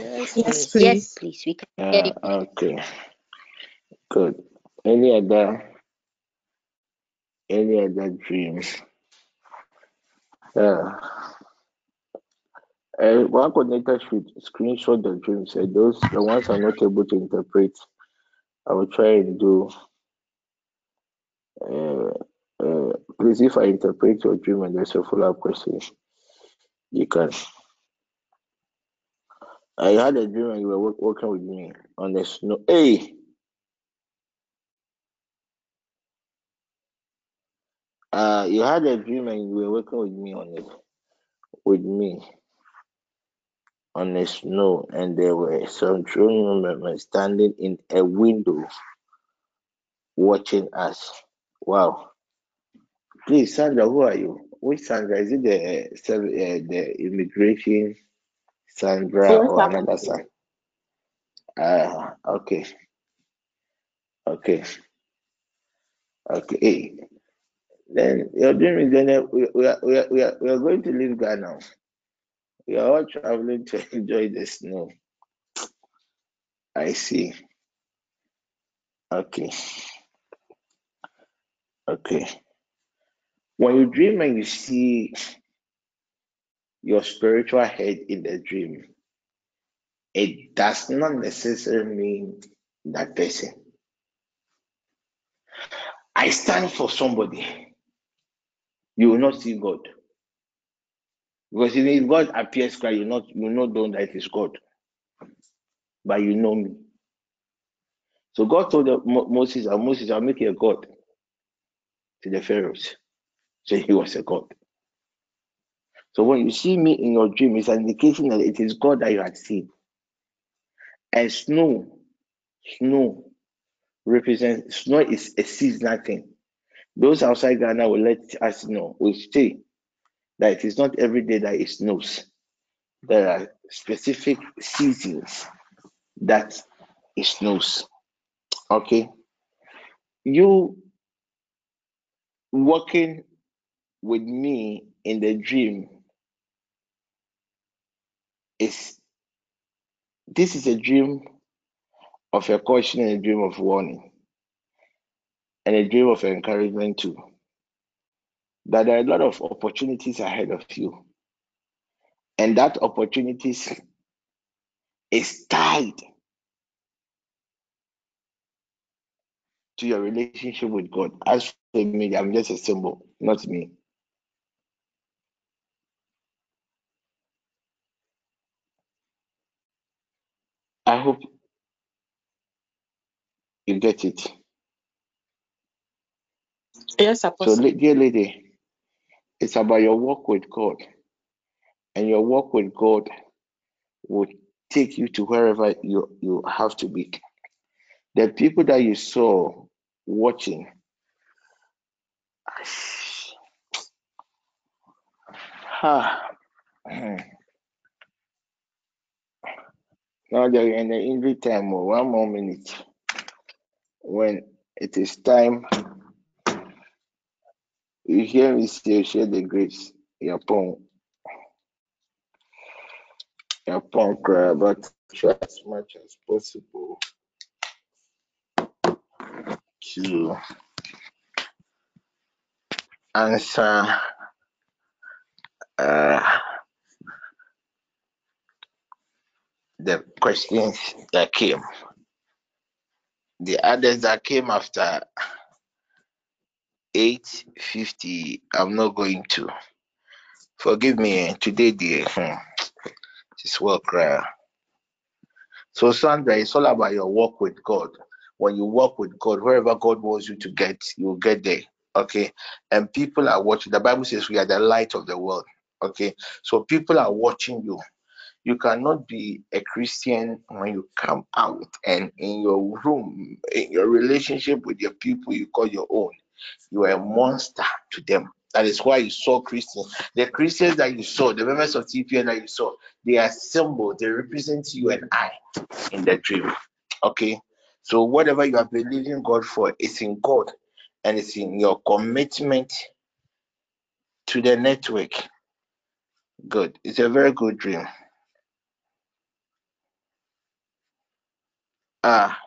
Yes, yes, please. Yes, please. We can ah, hear you. okay. Good. Any other any other dreams? Uh, uh, one coordinator should screenshot the dreams. Uh, those the ones I'm not able to interpret. I will try and do. Uh, uh, please, if I interpret your dream and there's a follow-up question, you can I had a dream and you were working with me on the snow. Hey! Uh, you had a dream and you were working with me on it, with me on the snow, and there were some children members standing in a window watching us. Wow. Please, Sandra, who are you? Which Sandra? Is it the uh, the immigration Sandra or another Sandra? Ah, okay. Okay. Okay. Then your dream is then we, we, are, we, are, we, are, we are going to leave Ghana. We are all traveling to enjoy the snow. I see. Okay. Okay. When you dream and you see your spiritual head in the dream, it does not necessarily mean that person. I stand for somebody. You will not see God. Because if God appears cry, you not you not know that it is God. But you know me. So God told Moses, and Moses, I'll make you a God to the Pharaohs. So he was a God. So when you see me in your dream, it's an indication that it is God that you had seen. And snow, snow represents snow is a seasonal thing. Those outside Ghana will let us know, will say that it is not every day that it snows. There are specific seasons that it snows. Okay. You working with me in the dream is this is a dream of a caution and a dream of warning and a dream of encouragement too. That there are a lot of opportunities ahead of you. And that opportunities is tied to your relationship with God. As for me, I'm just a symbol, not me. I hope you get it. Yes, Apostle. So, dear lady, it's about your walk with God. And your walk with God will take you to wherever you, you have to be. The people that you saw watching, ah, now they're in the injury time. one more minute. When it is time, you hear me say, share the grace. Yapon, Yapon cry, but try as much as possible to answer uh, the questions that came. The others that came after 850, I'm not going to. Forgive me, today the hmm, this work. Uh, so Sandra, it's all about your walk with God. When you walk with God, wherever God wants you to get, you'll get there. Okay. And people are watching. The Bible says we are the light of the world. Okay. So people are watching you. You cannot be a Christian when you come out and in your room, in your relationship with your people you call your own. You are a monster to them. That is why you saw Christians. The Christians that you saw, the members of TPN that you saw, they are symbols. They represent you and I in the dream. Okay. So whatever you are believing God for is in God and it's in your commitment to the network. Good. It's a very good dream. Ah.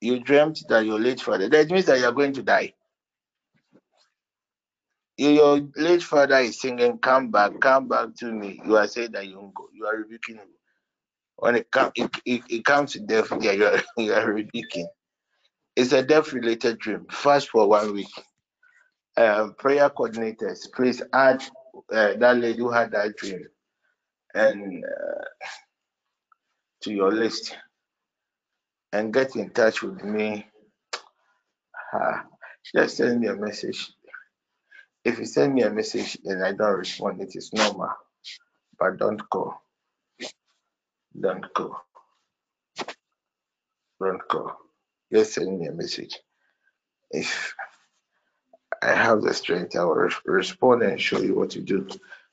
You dreamt that your late father. That means that you are going to die. Your late father is singing, "Come back, come back to me." You are saying that you go. You are rebuking him. When it comes, it, it, it comes to death. Yeah, you are, you are rebuking. It's a death-related dream. Fast for one week. Um, prayer coordinators, please add uh, that lady who had that dream and uh, to your list and get in touch with me. Uh, just send me a message. If you send me a message and I don't respond, it is normal. But don't call. Don't call. Don't call. Just send me a message. If I have the strength, I will respond and show you what to do.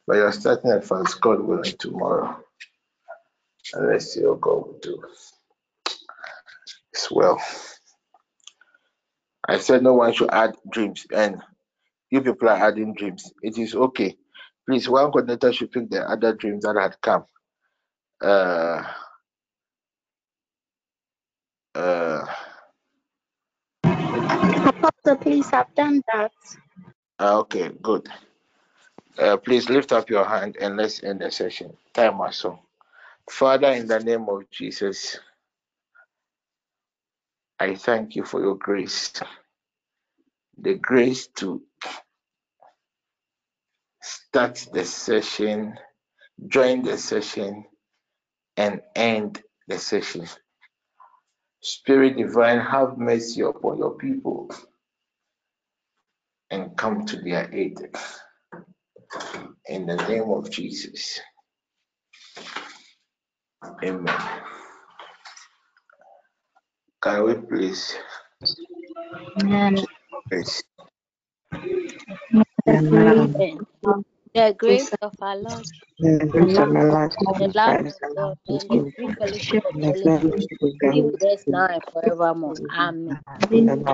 But you're starting at first, God willing, tomorrow. And let's see what God will do. It's well. I said no one should add dreams, and you people are adding dreams. It is okay. Please, one coordinator should pick the other dreams that had come. Uh, uh, Apostle, please, I've done that. Ah, okay, good. Uh, please lift up your hand and let's end the session. Time or so. Father, in the name of Jesus, I thank you for your grace. The grace to start the session, join the session, and end the session. Spirit divine, have mercy upon your people and come to their aid. In the name of Jesus. Amen. Can we please? Amen. Please. The grace of our Lord, the love of God, and the free fellowship of the Holy Spirit be with us now and forevermore. Amen. Amen.